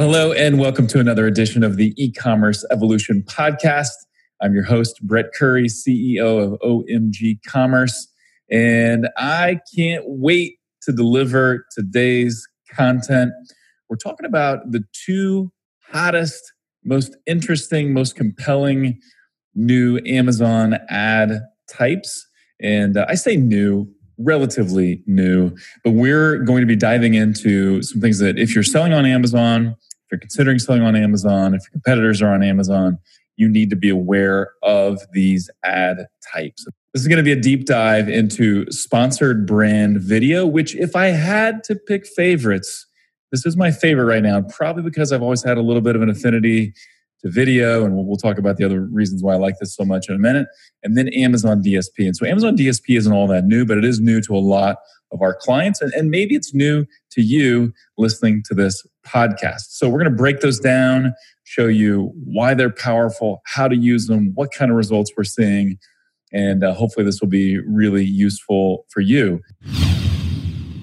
Well, hello, and welcome to another edition of the e commerce evolution podcast. I'm your host, Brett Curry, CEO of OMG Commerce, and I can't wait to deliver today's content. We're talking about the two hottest, most interesting, most compelling new Amazon ad types. And uh, I say new, relatively new, but we're going to be diving into some things that if you're selling on Amazon, you're considering selling on Amazon, if your competitors are on Amazon, you need to be aware of these ad types. This is going to be a deep dive into sponsored brand video, which, if I had to pick favorites, this is my favorite right now, probably because I've always had a little bit of an affinity to video, and we'll, talk about the other reasons why I like this so much in a minute. And then Amazon DSP. And so Amazon DSP isn't all that new, but it is new to a lot of our clients, and, and maybe it's new to you listening to this podcast. So we're going to break those down, show you why they're powerful, how to use them, what kind of results we're seeing, and uh, hopefully this will be really useful for you.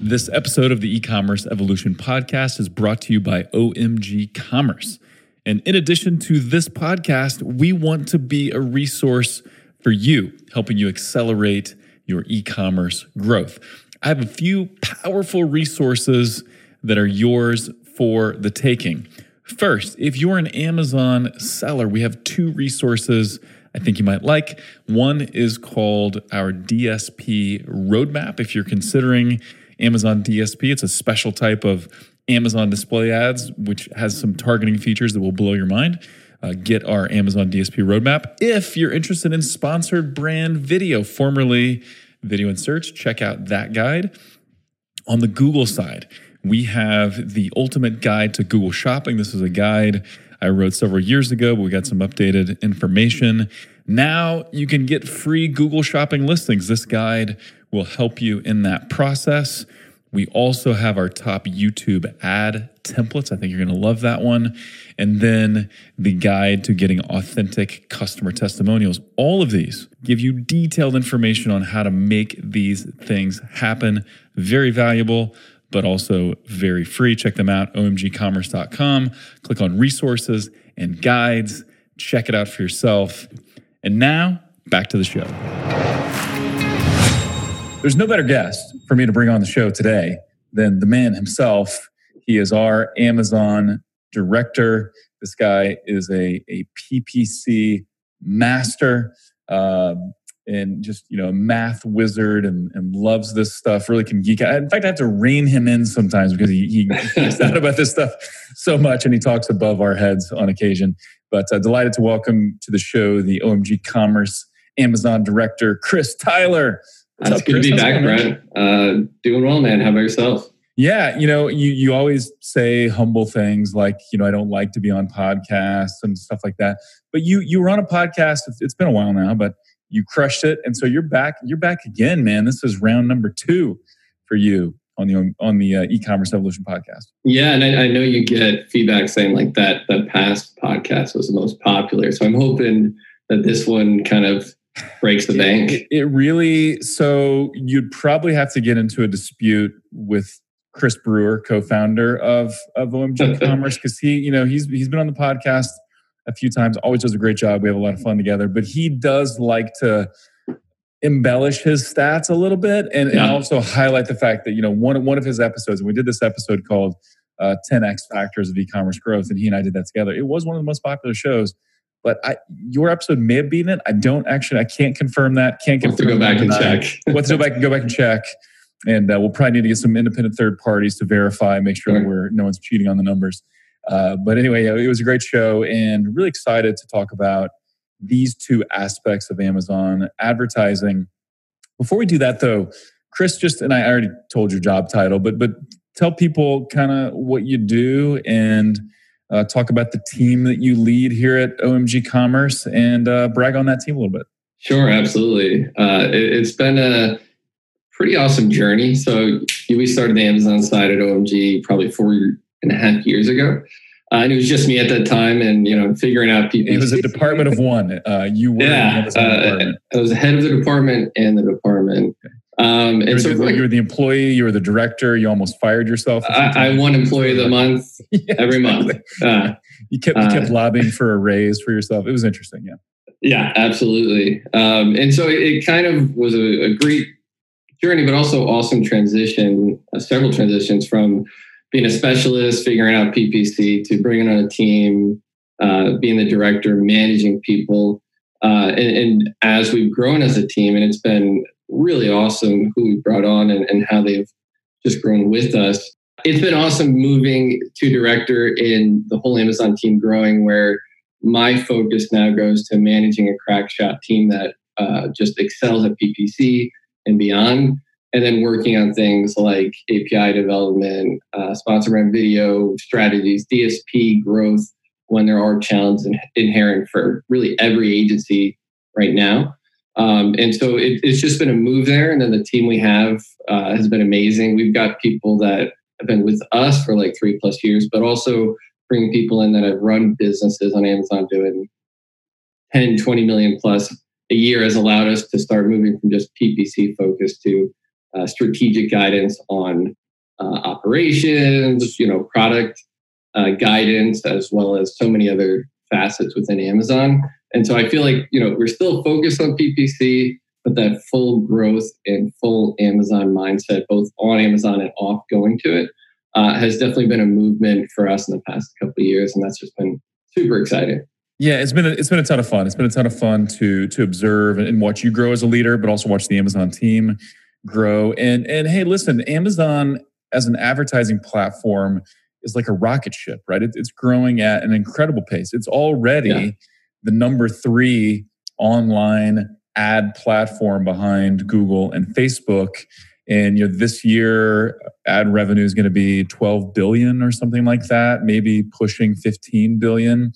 This episode of the e commerce evolution podcast is brought to you by OMG Commerce. And in addition to this podcast, we want to be a resource for you, helping you accelerate your e commerce growth. I have a few powerful resources that are yours for the taking. First, if you're an Amazon seller, we have two resources I think you might like. One is called our DSP roadmap. If you're considering Amazon DSP, it's a special type of Amazon display ads, which has some targeting features that will blow your mind. Uh, get our Amazon DSP roadmap. If you're interested in sponsored brand video, formerly Video in Search, check out that guide. On the Google side, we have the ultimate guide to Google Shopping. This is a guide I wrote several years ago, but we got some updated information. Now you can get free Google Shopping listings. This guide will help you in that process. We also have our top YouTube ad templates. I think you're going to love that one. And then the guide to getting authentic customer testimonials. All of these give you detailed information on how to make these things happen. Very valuable, but also very free. Check them out, omgcommerce.com. Click on resources and guides. Check it out for yourself. And now, back to the show. There's no better guest for me to bring on the show today than the man himself. He is our Amazon director. This guy is a, a PPC master um, and just, you know, a math wizard and, and loves this stuff, really can geek out. In fact, I have to rein him in sometimes because he, he geeks out about this stuff so much and he talks above our heads on occasion. But uh, delighted to welcome to the show the OMG Commerce Amazon director, Chris Tyler. What's That's up, good Chris? to be back, Brett. Uh, doing well, man. How about yourself? Yeah, you know, you you always say humble things like, you know, I don't like to be on podcasts and stuff like that. But you you were on a podcast. It's, it's been a while now, but you crushed it, and so you're back. You're back again, man. This is round number two for you on the on the uh, e-commerce evolution podcast. Yeah, and I, I, know you get feedback saying like that that past podcast was the most popular. So I'm hoping that this one kind of breaks the bank. It, it really so you'd probably have to get into a dispute with Chris Brewer, co-founder of of OMG Commerce, because he, you know, he's he's been on the podcast a few times. Always does a great job. We have a lot of fun together. But he does like to embellish his stats a little bit, and, yeah. and also highlight the fact that you know one one of his episodes, and we did this episode called uh, 10x Factors of E-commerce Growth, and he and I did that together. It was one of the most popular shows but I, your episode may have beaten it. I don't actually. I can't confirm that. Can't confirm. We'll have to go back and check. we'll have to go back and go back and check. And uh, we'll probably need to get some independent third parties to verify, make sure, sure. we're no one's cheating on the numbers. Uh, but anyway, it was a great show, and really excited to talk about these two aspects of Amazon advertising. Before we do that, though, Chris just and I already told your job title, but but tell people kind of what you do and uh, talk about the team that you lead here at OMG Commerce and uh, brag on that team a little bit. Sure, absolutely. Uh, it, has been a pretty awesome journey. So we started the Amazon side at OMG probably four and a half years ago. Uh, and it was just me at that time, and you know, figuring out people. It was a department of one. Uh, you were yeah. Uh, I was the head of the department and the department. Okay. Um, and so the, like, you were the employee, you were the director, you almost fired yourself. I, I won employee of the month yeah, every month. Uh, you kept you kept uh, lobbying for a raise for yourself. It was interesting, yeah. Yeah, absolutely. Um, and so it, it, kind of was a, a, great journey, but also awesome transition, uh, several transitions from being a specialist, figuring out PPC, to bringing on a team, uh, being the director, managing people. Uh, and, and, as we've grown as a team, and it's been really awesome who we brought on and, and how they've just grown with us. It's been awesome moving to director in the whole Amazon team growing, where my focus now goes to managing a crack shot team that uh, just excels at PPC and beyond, and then working on things like API development, uh, sponsor brand video strategies, DSP growth when there are challenges inherent for really every agency right now. Um, and so it, it's just been a move there. And then the team we have uh, has been amazing. We've got people that have been with us for like three plus years, but also bringing people in that have run businesses on Amazon doing 10, 20 million plus a year has allowed us to start moving from just PPC focus to uh, strategic guidance on uh, operations, you know, product uh, guidance, as well as so many other facets within Amazon. And so I feel like, you know, we're still focused on PPC, but that full growth and full Amazon mindset, both on Amazon and off going to it, uh, has definitely been a movement for us in the past couple of years. And that's just been super exciting. Yeah, it's been a, it's been a ton of fun. It's been a ton of fun to to observe and watch you grow as a leader, but also watch the Amazon team grow. And and hey, listen, Amazon as an advertising platform is like a rocket ship, right? It, it's growing at an incredible pace. It's already yeah the number three online ad platform behind Google and Facebook. And you know, this year ad revenue is going to be 12 billion or something like that, maybe pushing 15 billion.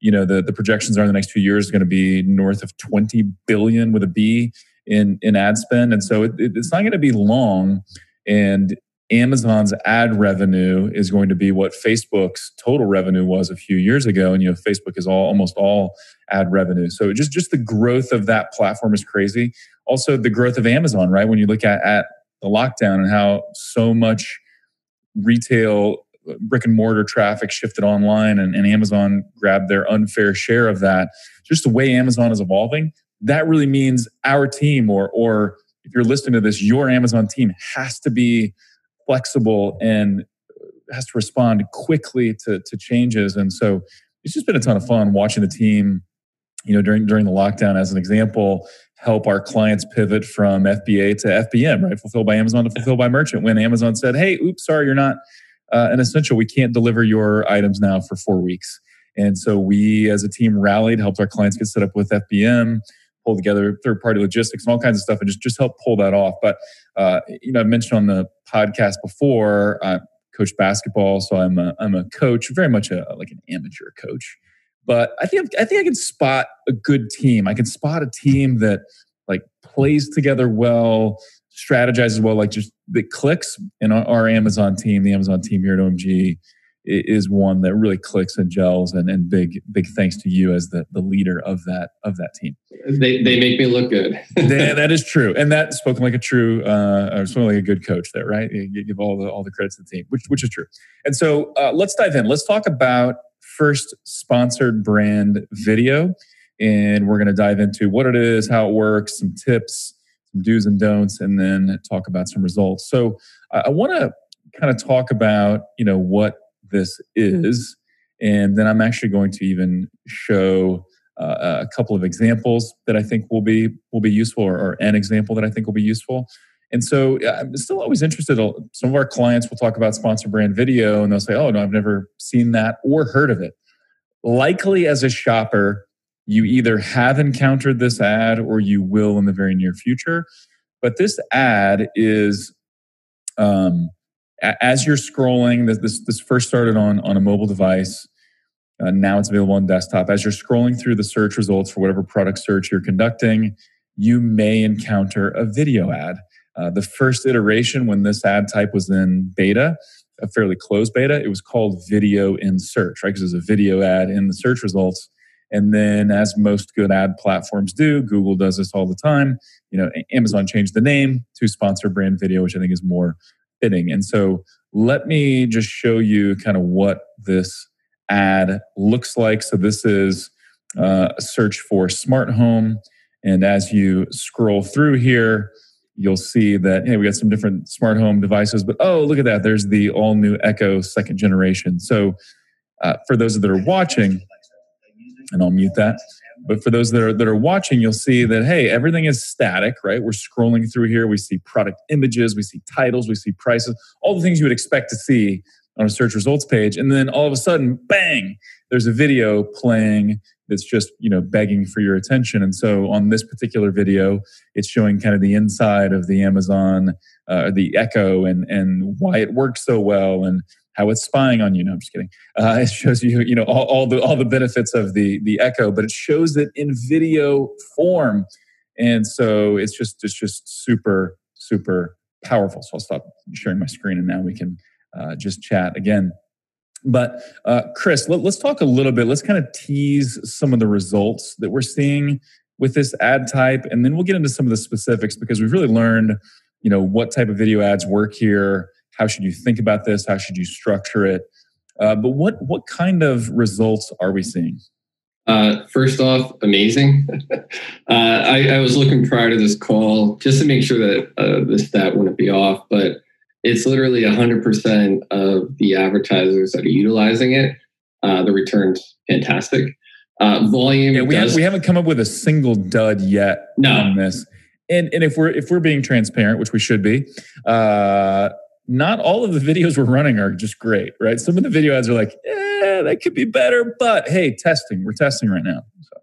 You know, the, the projections are in the next few years going to be north of 20 billion with a B in, in ad spend. And so it, it's not going to be long. And Amazon's ad revenue is going to be what Facebook's total revenue was a few years ago, and you know Facebook is all almost all ad revenue. So just just the growth of that platform is crazy. Also, the growth of Amazon, right? When you look at at the lockdown and how so much retail brick and mortar traffic shifted online and, and Amazon grabbed their unfair share of that. Just the way Amazon is evolving, that really means our team or or if you're listening to this, your Amazon team has to be flexible and has to respond quickly to, to changes. And so it's just been a ton of fun watching the team, you know, during during the lockdown, as an example, help our clients pivot from FBA to FBM, right? Fulfilled by Amazon to fulfilled by merchant. When Amazon said, "Hey, oops, sorry, you're not uh, an essential. We can't deliver your items now for four weeks." And so we, as a team, rallied, helped our clients get set up with FBM pull together third party logistics and all kinds of stuff and just just help pull that off. But uh, you know, I've mentioned on the podcast before, I coach basketball, so I'm a I'm a coach, very much a like an amateur coach. But I think I think I can spot a good team. I can spot a team that like plays together well, strategizes well, like just that clicks. And our Amazon team, the Amazon team here at OMG, is one that really clicks and gels and, and big big thanks to you as the, the leader of that of that team. They, they make me look good. They, that is true. And that spoken like a true uh or spoken like a good coach there right? You give all the all the credits to the team which which is true. And so uh, let's dive in. Let's talk about first sponsored brand video and we're going to dive into what it is how it works some tips some do's and don'ts and then talk about some results. So uh, i want to kind of talk about you know what this is. And then I'm actually going to even show uh, a couple of examples that I think will be will be useful, or, or, an example that I think will be useful. And so I'm still always interested. Some of our clients will talk about sponsor brand video, and they'll say, "Oh no, I've never seen that or heard of it." Likely, as a shopper, you either have encountered this ad or you will in the very near future. But this ad is um, as you're scrolling, this, this, first started on, on a mobile device. Uh, now it's available on desktop. As you're scrolling through the search results for whatever product search you're conducting, you may encounter a video ad. Uh, the first iteration, when this ad type was in beta, a fairly closed beta, it was called video in search, right? Because there's a video ad in the search results. And then, as most good ad platforms do, Google does this all the time. You know, Amazon changed the name to sponsor brand video, which I think is more fitting. And so, let me just show you kind of what this ad looks like. So, this is uh, a search for smart home. And as you scroll through here, you'll see that hey, we got some different smart home devices. But oh, look at that! There's the all new Echo second generation. So, uh, for those that are watching, and I'll mute that. But for those that are that are watching, you'll see that hey, everything is static, right? We're scrolling through here. We see product images, we see titles, we see prices, all the things you would expect to see on a search results page. And then all of a sudden, bang, there's a video playing that's just you know begging for your attention. And so on this particular video, it's showing kind of the inside of the Amazon, uh, the Echo, and and why it works so well and how it's spying on you. No, I'm just kidding. Uh, it shows you, you know, all, all, the all the benefits of the the Echo, but it shows it in video form, and so it's just it's just super super powerful. So I'll stop sharing my screen, and now we can uh, just chat again. But uh, Chris, let, us talk a little bit. Let's kind of tease some of the results that we're seeing with this ad type, and then we'll get into some of the specifics because we've really learned, you know, what type of video ads work here how should you think about this? How should you structure it? Uh, but what what kind of results are we seeing? Uh, first off, amazing. uh, I, I, was looking prior to this call just to make sure that uh, the stat wouldn't be off, but it's literally 100% of the advertisers that are utilizing it. Uh, the return's fantastic. Uh, volume. Yeah, we, does, have, we haven't come up with a single dud yet no. on this. And, and if we're if we're being transparent, which we should be, uh, not all of the videos we're running are just great, right? Some of the video ads are like, yeah, that could be better, but hey, testing. We're testing right now. So.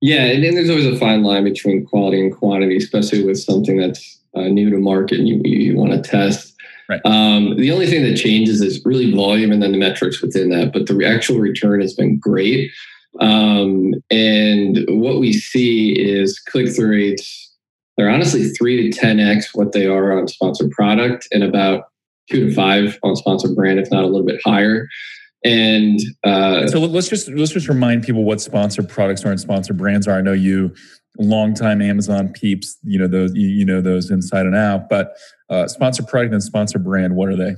Yeah, and there's always a fine line between quality and quantity, especially with something that's uh, new to market and you, you want to test. Right. Um, the only thing that changes is really volume and then the metrics within that, but the actual return has been great. Um, and what we see is click through rates. They're honestly three to 10x what they are on sponsored product and about two to five on sponsored brand, if not a little bit higher. And uh, so let's just let's just remind people what sponsored products are and sponsored brands are. I know you longtime Amazon peeps, you know those you, you know those inside and out. But uh, sponsored product and sponsored brand, what are they?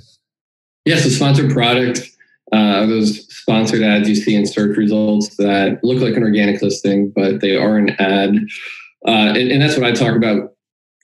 Yes, yeah, so sponsored product. Uh, those sponsored ads you see in search results that look like an organic listing, but they are an ad. Uh, and, and that's what I talk about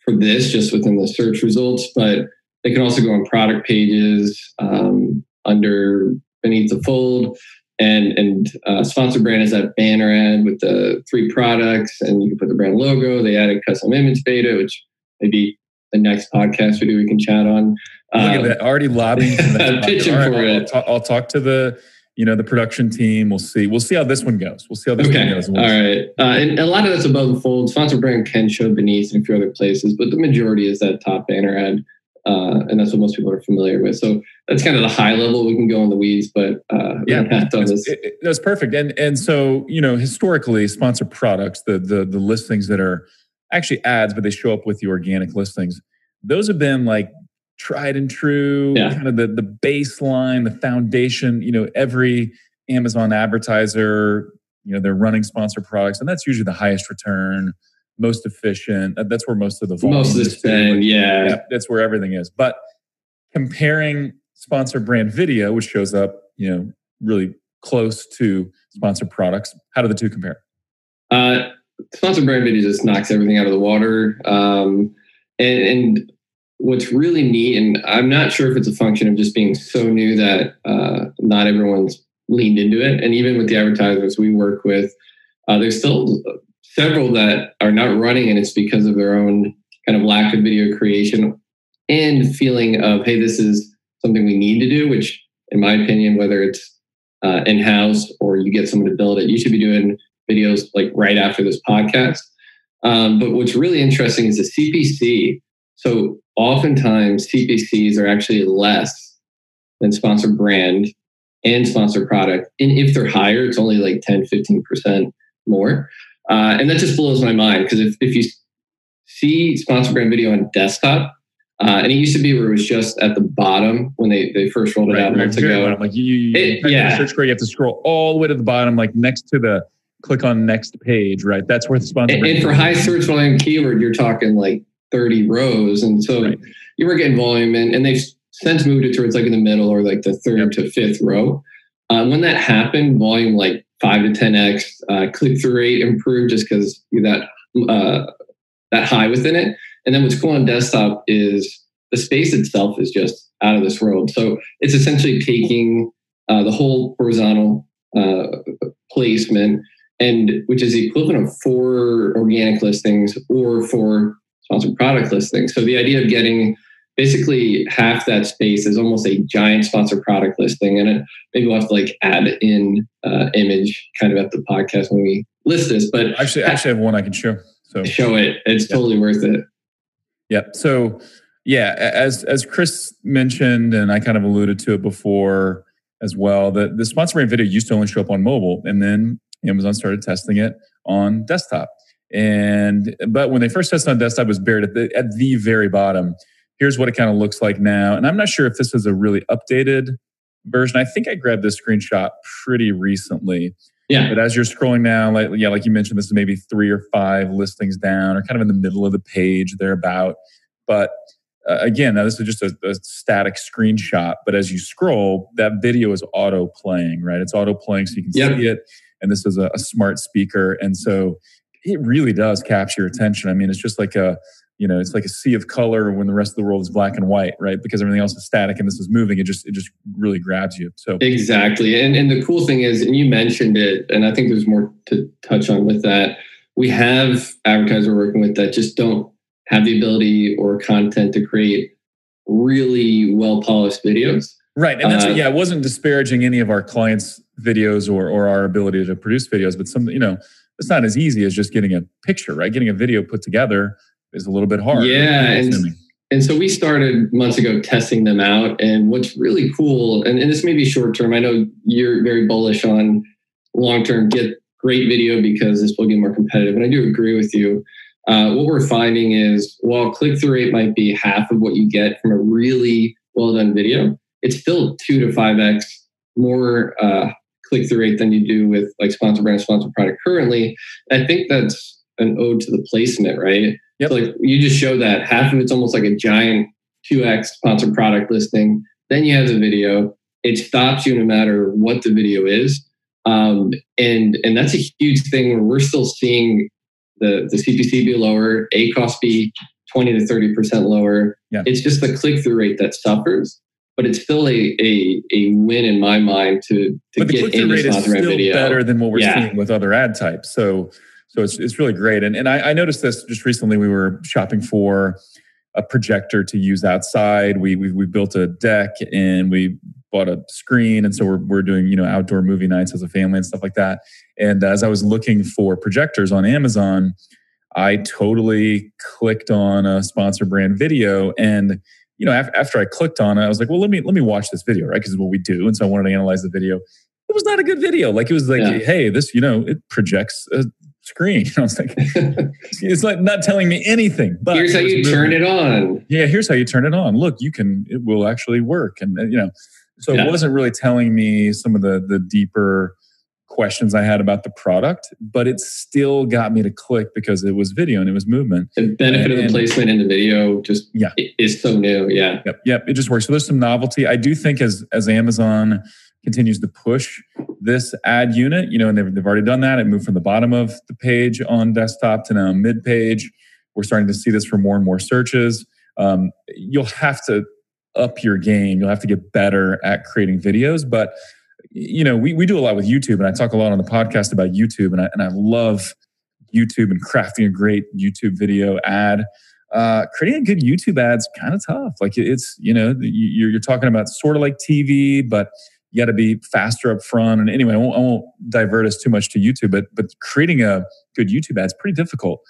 for this, just within the search results. But they can also go on product pages um, under beneath the fold. And and uh, sponsor brand is that banner ad with the three products, and you can put the brand logo. They added custom image beta, which maybe the next podcast we do we can chat on. Look at um, that, already lobbying. pitching right, for I'll, it. I'll talk, I'll talk to the you know the production team. We'll see. We'll see how this one goes. We'll see how this okay. one goes. We'll All right. Uh, and a lot of that's above the fold. Sponsor brand can show beneath and a few other places, but the majority is that top banner ad uh, and that's what most people are familiar with. So that's kind of the high level. We can go in the weeds, but uh, yeah, that's, it, that's perfect. And and so you know, historically, sponsored products, the the the listings that are actually ads, but they show up with the organic listings. Those have been like tried and true, yeah. kind of the the baseline, the foundation. You know, every Amazon advertiser, you know, they're running sponsored products, and that's usually the highest return most efficient. That's where most of the volume most of the spend, yeah. yeah. That's where everything is. But comparing sponsor brand video, which shows up, you know, really close to sponsored products, how do the two compare? Uh, sponsored brand video just knocks everything out of the water. Um, and, and what's really neat, and I'm not sure if it's a function of just being so new that uh, not everyone's leaned into it. And even with the advertisers we work with, uh, there's still several that are not running and it's because of their own kind of lack of video creation and feeling of hey this is something we need to do which in my opinion whether it's uh, in-house or you get someone to build it you should be doing videos like right after this podcast. Um, but what's really interesting is the cpc so oftentimes cpcs are actually less than sponsored brand and sponsored product. And if they're higher it's only like 10 15% more uh, and that just blows my mind because if, if you see sponsor brand video on desktop, uh, and it used to be where it was just at the bottom when they, they first rolled it right, out right, months ago. Like you, you, it, yeah, search query, you have to scroll all the way to the bottom, like next to the click on next page, right? That's where the sponsor. And, and for high search volume keyword, you're talking like 30 rows. And so right. you were getting volume and, and they've since moved it towards like in the middle or like the third yep. to fifth row. Uh, when that happened, volume like five to 10x, uh, click through rate improved just because that, uh, that high within it. And then what's cool on desktop is the space itself is just out of this world. So it's essentially taking uh, the whole horizontal uh, placement and which is the equivalent of four organic listings or four sponsored product listings. So the idea of getting basically half that space is almost a giant sponsor product listing, and it, maybe we'll have to like add in uh, image kind of at the podcast when we list this. But actually, I actually have one I can show. So show it. It's yeah. totally worth it. yeah So yeah, as as Chris mentioned, and I kind of alluded to it before as well, that the sponsor brand video used to only show up on mobile, and then Amazon started testing it on desktop. And but when they first tested on desktop, it was buried at the at the very bottom. Here's what it kind of looks like now. And I'm not sure if this is a really updated version. I think I grabbed this screenshot pretty recently. Yeah. But as you're scrolling down, like yeah, like you mentioned, this is maybe three or five listings down, or kind of in the middle of the page, thereabout. But uh, again, now this is just a, a, static screenshot. But as you scroll, that video is auto playing, right? It's auto playing, so you can yep. see it and this is a, a smart speaker, and so it really does capture your attention. I mean, it's just like a you know, it's like a sea of color when the rest of the world is black and white, right? Because everything else is static and this is moving. It just it just really grabs you. So exactly, and and the cool thing is, and you mentioned it, and I think there's more to touch on with that. We have advertisers we're working with that just don't have the ability or content to create really well polished videos. Right, and that's uh, yeah, it wasn't disparaging any of our clients' videos or or our ability to produce videos, but some you know it's not as easy as just getting a picture, right? Getting a video put together is a little bit hard. Yeah, and, and so we started months ago testing them out, and what's really cool, and, and this may be short term. I know you're very bullish on long term. Get great video because this will get more competitive, and I do agree with you. Uh, what we're finding is while click through rate might be half of what you get from a really well done video, it's still two to five x more uh, click through rate than you do with like sponsor brand, sponsor product currently. I think that's an ode to the placement, right? Yep. So like you just show that half of it's almost like a giant 2x sponsor product listing. Then you have the video. It stops you no matter what the video is. Um, and and that's a huge thing where we're still seeing the, the CPC be lower, ACoS be 20 to 30% lower. Yeah. It's just the click through rate that suffers but it's still a, a, a win in my mind to, to but the get into rate is still video. better than what we're yeah. seeing with other ad types. So so it's, it's really great. And, and I, I, noticed this just recently. We were shopping for a projector to use outside. We, we, we built a deck and we bought a screen. And so we're, we're doing, you know, outdoor movie nights as a family and stuff like that. And as I was looking for projectors on Amazon, I totally clicked on a sponsor brand video and you know, after I clicked on it, I was like, well, let me let me watch this video, right? Because what we do. And so I wanted to analyze the video. It was not a good video. Like it was like, yeah. hey, this, you know, it projects a screen. I was like, it's like not telling me anything. But here's how you moving. turn it on. Yeah, here's how you turn it on. Look, you can. It will actually work, and uh, you know. So yeah. it wasn't really telling me some of the the deeper questions I had about the product, but it still got me to click because it was video and it was movement. The benefit and, of the placement in the video just yeah is so new. Yeah. Yep. Yep. It just works. So there's some novelty. I do think as as Amazon continues to push this ad unit, you know, and they've, they've already done that. It moved from the bottom of the page on desktop to now mid page. We're starting to see this for more and more searches. Um, you'll have to up your game. You'll have to get better at creating videos, but you know, we, we do a lot with YouTube, and I talk a lot on the podcast about YouTube, and I, and I love YouTube and crafting a great YouTube video ad. Uh, creating a good YouTube ad's kind of tough. Like it's, you know, you're, you're talking about sort of like TV, but you got to be faster up front. And anyway, I won't, I won't, divert us too much to YouTube, but but creating a good YouTube ad is pretty difficult.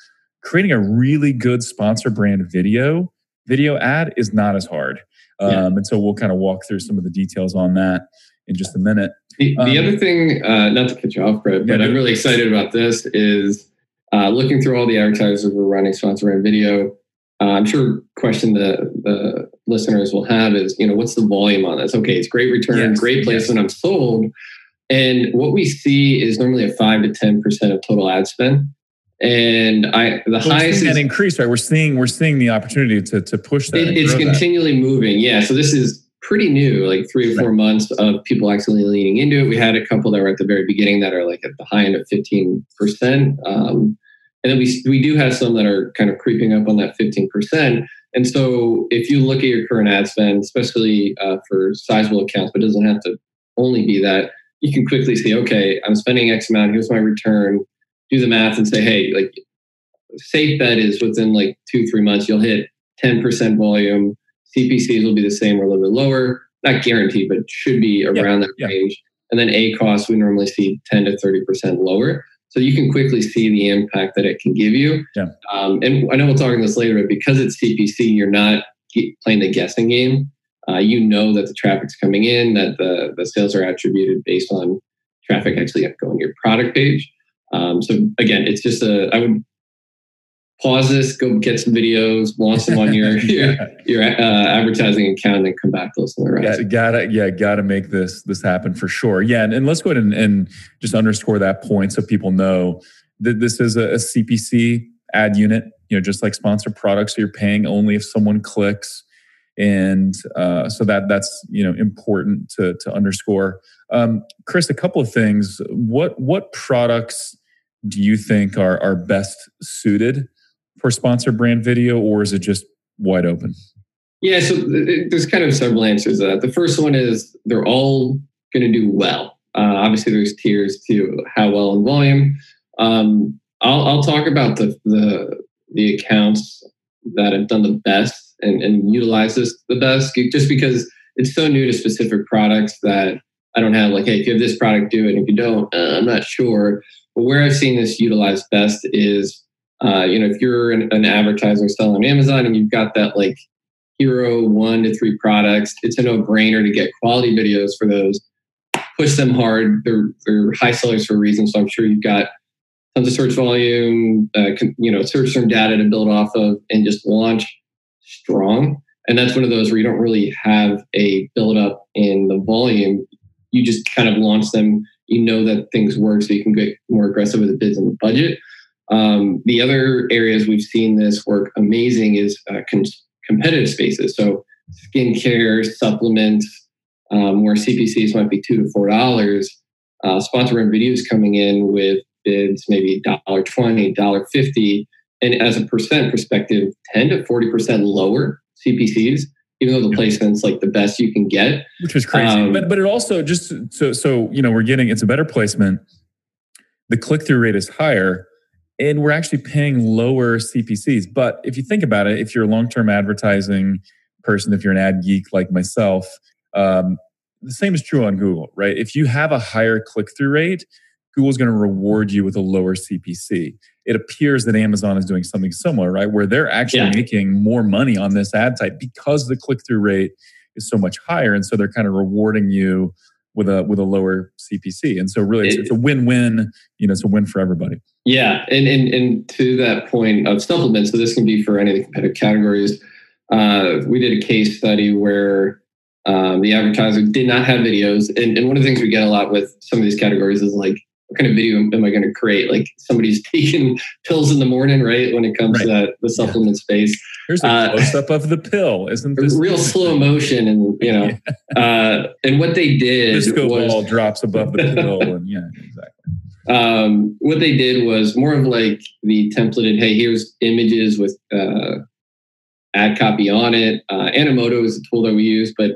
Creating a really good sponsor brand video video ad is not as hard. Um, yeah. And so we'll kind of walk through some of the details on that in just a minute. The, the um, other thing, uh, not to cut you off, Brett, but yeah, I'm really excited about this is uh, looking through all the advertisers we're running sponsor brand video. Uh, I'm sure question the the listeners will have is, you know, what's the volume on this? Okay, it's great return, yes, great placement, yes. I'm sold. And what we see is normally a five to ten percent of total ad spend. And I the we're highest is, that increase, right? We're seeing we're seeing the opportunity to to push that. it, it's grow that. continually moving. Yeah. So this is pretty new, like three or four months of people actually leaning into it. We had a couple that were at the very beginning that are like at the high end of 15%. Um, and then we, we do have some that are kind of creeping up on that 15%. And so if you look at your current ad spend, especially uh, for sizable accounts, but it doesn't have to only be that, you can quickly see, okay, I'm spending X amount, here's my return, do the math and say, hey, like safe bet is within like two, three months, you'll hit 10% volume. CPCs will be the same or a little bit lower. Not guaranteed, but should be around that yeah. range. And then A costs, we normally see 10 to 30% lower. So you can quickly see the impact that it can give you. Yeah. Um, and I know we'll talk on this later, but because it's CPC, you're not playing the guessing game. Uh, you know that the traffic's coming in, that the, the sales are attributed based on traffic actually going to your product page. Um, so again, it's just a, I would pause this, go get some videos, launch them on your your, your uh, advertising account, and then come back to listen to the rest. Got, gotta yeah gotta make this this happen for sure. Yeah and, and let's go ahead and, and just underscore that point so people know that this is a, a cpc ad unit you know just like sponsored products so you're paying only if someone clicks. And uh, so that that's you know important to to underscore. Um, chris a couple of things. What what products do you think are are best suited for sponsored brand video or is it just wide open Yeah, so there's kind of several answers to that. The first one is they're all going to do well. Uh, obviously, there's tiers to how well in volume. Um, I'll, I'll talk about the, the the accounts that have done the best and, and utilize this the best, just because it's so new to specific products that I don't have like, hey, if you have this product, do it. If you don't, uh, I'm not sure. But where I've seen this utilized best is, uh, you know, if you're an, an advertiser selling Amazon and you've got that like hero one to three products, it's a no brainer to get quality videos for those. Push them hard. They're, they're high sellers for a reason. So I'm sure you've got tons of search volume, uh, you know, search term data to build off of and just launch strong. And that's one of those where you don't really have a build up in the volume. You just kind of launch them. You know that things work, so you can get more aggressive with the bids and the budget. Um, the other areas we've seen this work amazing is uh, con- competitive spaces. So skincare, supplements, um, where CPCs might be two to four dollars. Uh, sponsor brand videos coming in with bids maybe dollar twenty, dollar fifty, and as a percent perspective, ten to forty percent lower CPCs, even though the placement's like the best you can get. which is crazy. Um, but but it also just so so you know we're getting it's a better placement. The click through rate is higher, and we're actually paying lower CPCs. But if you think about it, if you're a long term advertising person, if you're an ad geek like myself, um, the same is true on Google, right? If you have a higher click through rate, Google's going to reward you with a lower CPC. It appears that Amazon is doing something similar, right? Where they're actually Yeah. making more money on this ad type because the click through rate is so much higher, and so they're kind of rewarding you with a with a lower CPC. And so really, it's, It- it's a win win. You know, it's a win for everybody. Yeah, and, and and to that point of supplements, so this can be for any of the competitive categories. Uh, we did a case study where um, the advertiser did not have videos, and, and one of the things we get a lot with some of these categories is like, what kind of video am I going to create? Like somebody's taking pills in the morning, right? When it comes to that, the supplement space, Here's a Uh, close up of the pill, isn't this real slow motion, and you know, uh, and what they did Disco was ball drops above the pill, and yeah, exactly. um, what they did was more of like the templated hey here's images with uh, ad copy on it uh, animoto is a tool that we use but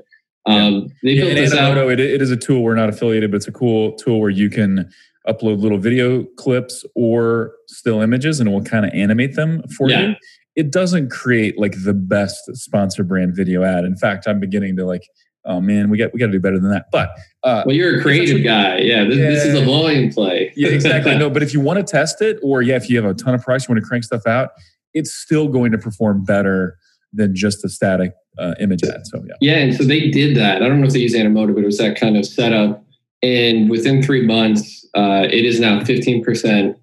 um, they Yeah, built and this out Animoto, it, it is a tool. We're not affiliated, but it's a cool tool where you can upload little video clips or still images, and it will kind of animate them for Yeah. you. It doesn't create like the best sponsor brand video ad. In fact, I'm beginning to like, oh man, we got we got to do better than that. But uh, well you're a creative guy yeah this, this is a Yeah. volume play yeah, exactly. no, but if you want to test it, or yeah, if you have a ton of price, you want to crank stuff out, it's still going to perform better than just a static uh, image ad. So yeah. Yeah, and so they did that. I don't know if they use Animoto, but it was that kind of setup. And within three months, uh, it is now 15%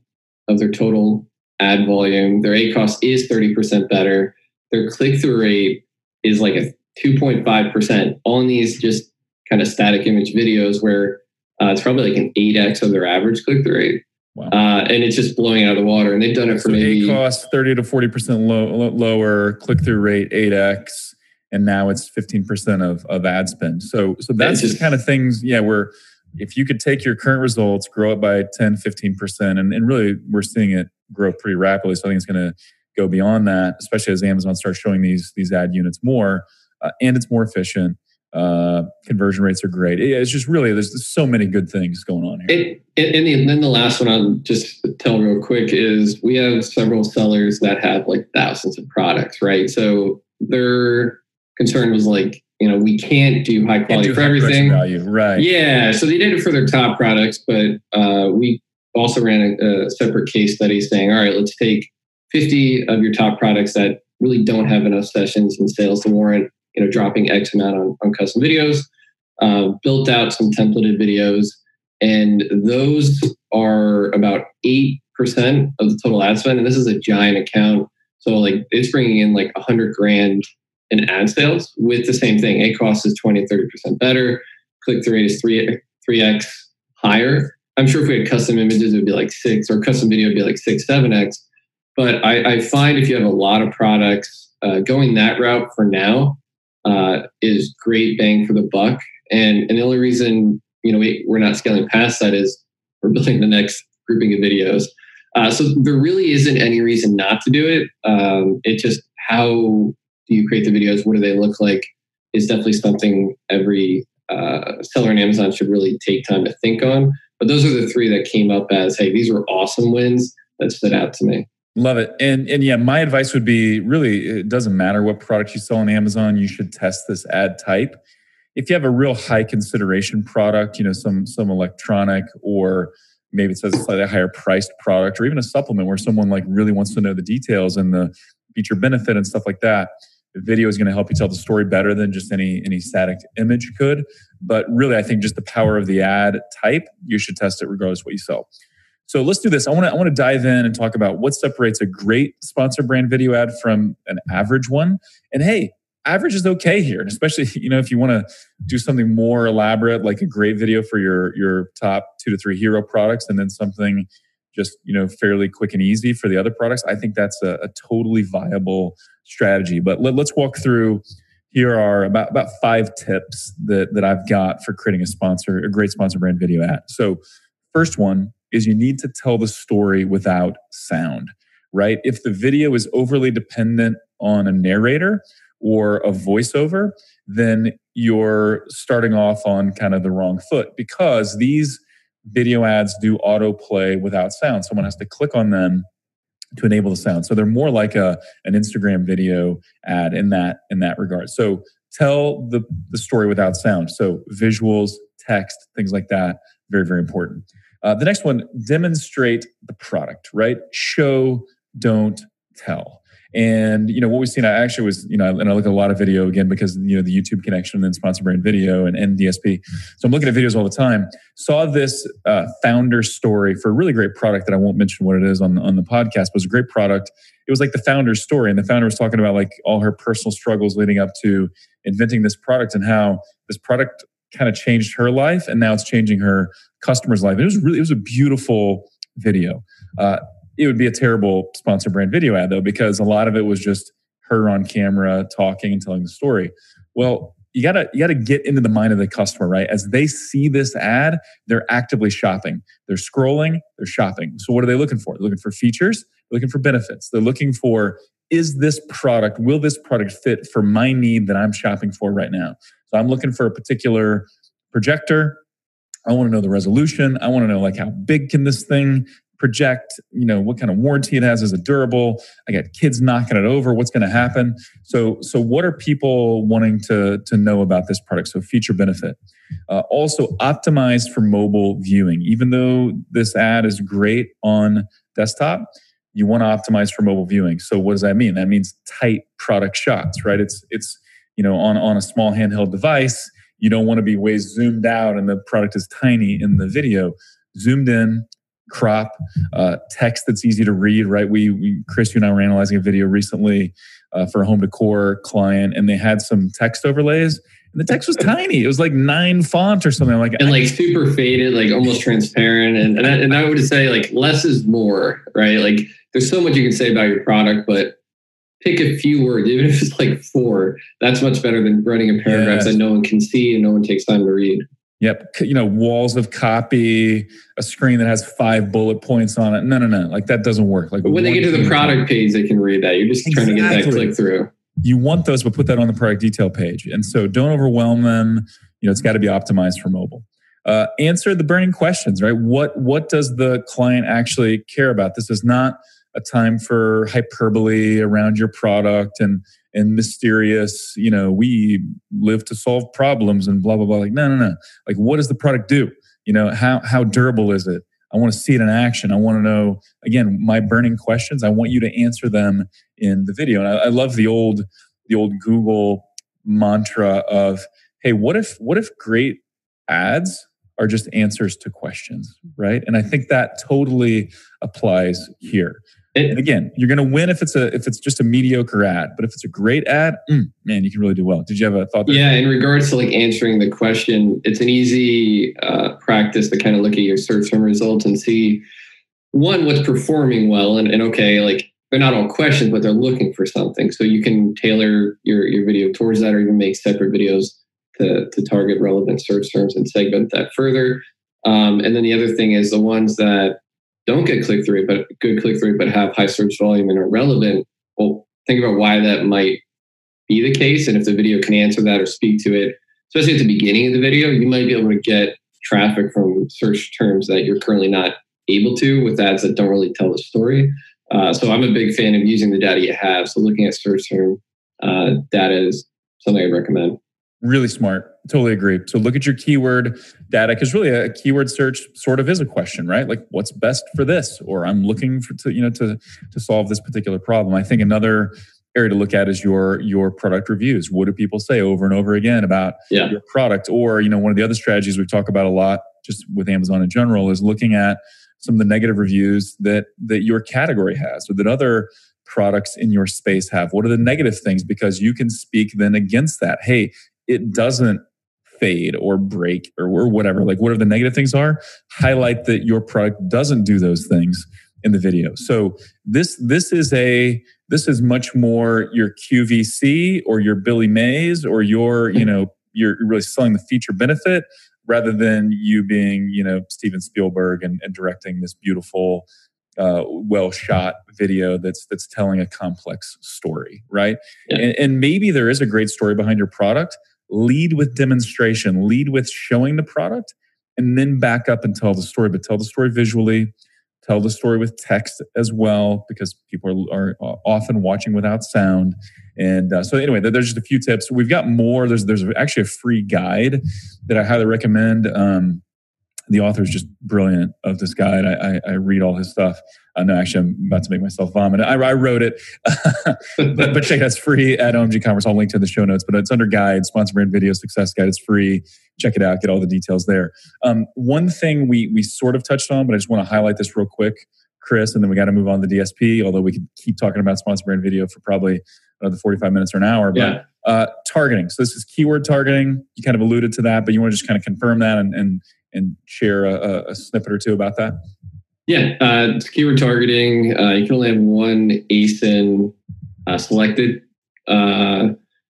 of their total ad volume. Their ACoS is 30% better. Their click through rate is like a 2.5% on these just kind of static image videos where Uh, it's probably like an 8x of their average click through rate. Wow. Uh, and it's just blowing out of the water. And they've done it for so maybe cost 30 to 40% low, lower, click through rate 8x, and now it's 15% of, of ad spend. So, so that's just, kind of things, yeah, where if you could take your current results, grow it by 10, 15%, and, and really we're seeing it grow pretty rapidly. So I think it's going to go beyond that, especially as Amazon starts showing these, these ad units more, uh, and it's more efficient uh, conversion rates are great. It's just really there's so many good things going on here. It, and, the, then the last one I'll just tell real quick is we have several sellers that have like thousands of products, right? So their concern was like, you know, we can't do high quality do for everything. Value, right? Yeah. So they did it for their top products, but uh, we also ran a, a separate case study saying, all right, let's take 50 of your top products that really don't have enough sessions and sales to warrant you know, dropping X amount on, on custom videos, uh, built out some templated videos, and those are about 8% of the total ad spend. And this is a giant account. So like it's bringing in like 100 grand in ad sales with the same thing. ACoS is 20, 30% better. Click through rate is 3, 3x higher. I'm sure if we had custom images, it would be like six, or custom video would be like six, seven x. But I, I find if you have a lot of products, uh, going that route for now uh, is great bang for the buck. And, and the only reason you know we, we're not scaling past that is we're building the next grouping of videos. Uh, so there really isn't any reason not to do it. Um, it just how do you create the videos? What do they look like? Is definitely something every uh, seller on Amazon should really take time to think on. But those are the three that came up as, hey, these were awesome wins that stood out to me. Love it. And and yeah, my advice would be really it doesn't matter what product you sell on Amazon, you should test this ad type. If you have a real high consideration product, you know, some some electronic or maybe it says a slightly higher priced product or even a supplement where someone like really wants to know the details and the feature benefit and stuff like that, video is going to help you tell the story better than just any any static image could. But really I think just the power of the ad type, you should test it regardless what you sell. So let's do this. I want to I want to dive in and talk about what separates a great sponsor brand video ad from an average one. And hey, average is okay here, especially you know if you want to do something more elaborate, like a great video for your your top two to three hero products, and then something just you know fairly quick and easy for the other products. I think that's a, a totally viable strategy. But let, let's walk through. Here are about about five tips that that I've got for creating a sponsor, a great sponsor brand video ad. So first one is you need to tell the story without sound, right? If the video is overly dependent on a narrator or a voiceover, then you're starting off on kind of the wrong foot because these video ads do autoplay without sound. Someone has to click on them to enable the sound. So they're more like a an Instagram video ad in that in that regard. So tell the the story without sound. So visuals, text, things like that, very very important. Uh, the next one, demonstrate the product, right? Show, don't tell. And you know what we've seen. I actually was, you know, and I look at a lot of video again because you know the YouTube connection and then sponsor brand video and, and DSP. So I'm looking at videos all the time. Saw this uh, founder story for a really great product that I won't mention what it is on on the podcast. But it was a great product. It was like the founder's story, and the founder was talking about like all her personal struggles leading up to inventing this product and how this product kind of changed her life, and now it's changing her customer's life. It was really, it was a beautiful video. Uh, it would be a terrible sponsor brand video ad though, because a lot of it was just her on camera talking and telling the story. Well, you gotta you gotta get into the mind of the customer, right? As they see this ad, they're actively shopping. They're scrolling, they're shopping. So what are they looking for? They're looking for features, they're looking for benefits. They're looking for is this product, will this product fit for my need that I'm shopping for right now? So I'm looking for a particular projector. I want to know the resolution. I want to know like how big can this thing project, you know, what kind of warranty it has, is it durable? I got kids knocking it over, what's going to happen? So so what are people wanting to to know about this product? So feature benefit. Uh, also optimized for mobile viewing. Even though this ad is great on desktop, you want to optimize for mobile viewing. So what does that mean? That means tight product shots, right? It's it's you know on on a small handheld device you don't want to be way zoomed out and the product is tiny in the video zoomed in crop uh, text that's easy to read right we, we chris you and i were analyzing a video recently uh, for a home decor client and they had some text overlays And the text was tiny. It was like nine font or something. like and like super faded, like almost transparent. And and I, and I would say like less is more, right? Like there's so much you can say about your product, but pick a few words, even if it's like four. That's much better than writing a paragraph yes. that no one can see and no one takes time to read. Yep. You know, walls of copy, a screen that has five bullet points on it. No, no, no. Like that doesn't work. Like but when they get to the product page, they can read that. You're just exactly. trying to get that click through. You want those, but put that on the product detail page. And so don't overwhelm them. You know, it's got to be optimized for mobile. Uh, answer the burning questions, right? What what does the client actually care about? This is not a time for hyperbole around your product and and mysterious, you know, we live to solve problems and blah blah blah. Like, no, no, no. Like, what does the product do? You know, how how durable is it? I want to see it in action. I want to know again my burning questions. I want you to answer them in the video. And I, I love the old the old Google mantra of, hey, what if what if great ads are just answers to questions, right? And I think that totally applies here. It, and again, you're going to win if it's a if it's just a mediocre ad, but if it's a great ad, mm, man, you can really do well. Did you have a thought? There? Yeah, in regards to like answering the question, it's an easy uh, practice to kind of look at your search term results and see one what's performing well, and, and okay, like they're not all questions, but they're looking for something. So you can tailor your your video towards that, or even make separate videos to to target relevant search terms and segment that further. Um, and then the other thing is the ones that don't get click through, but good click through, but have high search volume and are relevant, well, think about why that might be the case. And if the video can answer that or speak to it, especially at the beginning of the video, you might be able to get traffic from search terms that you're currently not able to with ads that don't really tell the story. Uh, so I'm a big fan of using the data you have. So looking at search term uh, data is something I recommend. Really smart. Totally agree. So look at your keyword data because really a keyword search sort of is a question, right? Like what's best for this, or I'm looking for to you know to to solve this particular problem. I think another area to look at is your your product reviews. What do people say over and over again about yeah. your product? Or you know one of the other strategies we talk about a lot just with Amazon in general is looking at some of the negative reviews that that your category has or that other products in your space have. What are the negative things? Because you can speak then against that. Hey, it doesn't fade or break or, or whatever, like whatever the negative things are, highlight that your product doesn't do those things in the video. So this this is a this is much more your QVC or your Billy Mays or your, you know, you're really selling the feature benefit rather than you being, you know, Steven Spielberg and, and directing this beautiful uh, well shot video that's that's telling a complex story, right? Yeah. And, and maybe there is a great story behind your product, lead with demonstration, lead with showing the product, and then back up and tell the story, but tell the story visually, tell the story with text as well, because people are, are often watching without sound. And uh, so, anyway, there's just a few tips. We've got more. There's there's actually a free guide that I highly recommend. Um, the author is just brilliant of this guide. I, I, I read all his stuff. Uh, no, actually, I'm about to make myself vomit. I, I wrote it, but, but check that's free at OMG Commerce. I'll link to the show notes, but it's under guide, sponsor brand video success guide. It's free. Check it out. Get all the details there. Um, one thing we we sort of touched on, but I just want to highlight this real quick, Chris, and then we got to move on to DSP. Although we could keep talking about sponsor brand video for probably another 45 minutes or an hour. But yeah. uh, targeting. So this is keyword targeting. You kind of alluded to that, but you want to just kind of confirm that and and and share a, a snippet or two about that? Yeah, uh, keyword targeting. Uh, you can only have one ASIN uh, selected. Uh,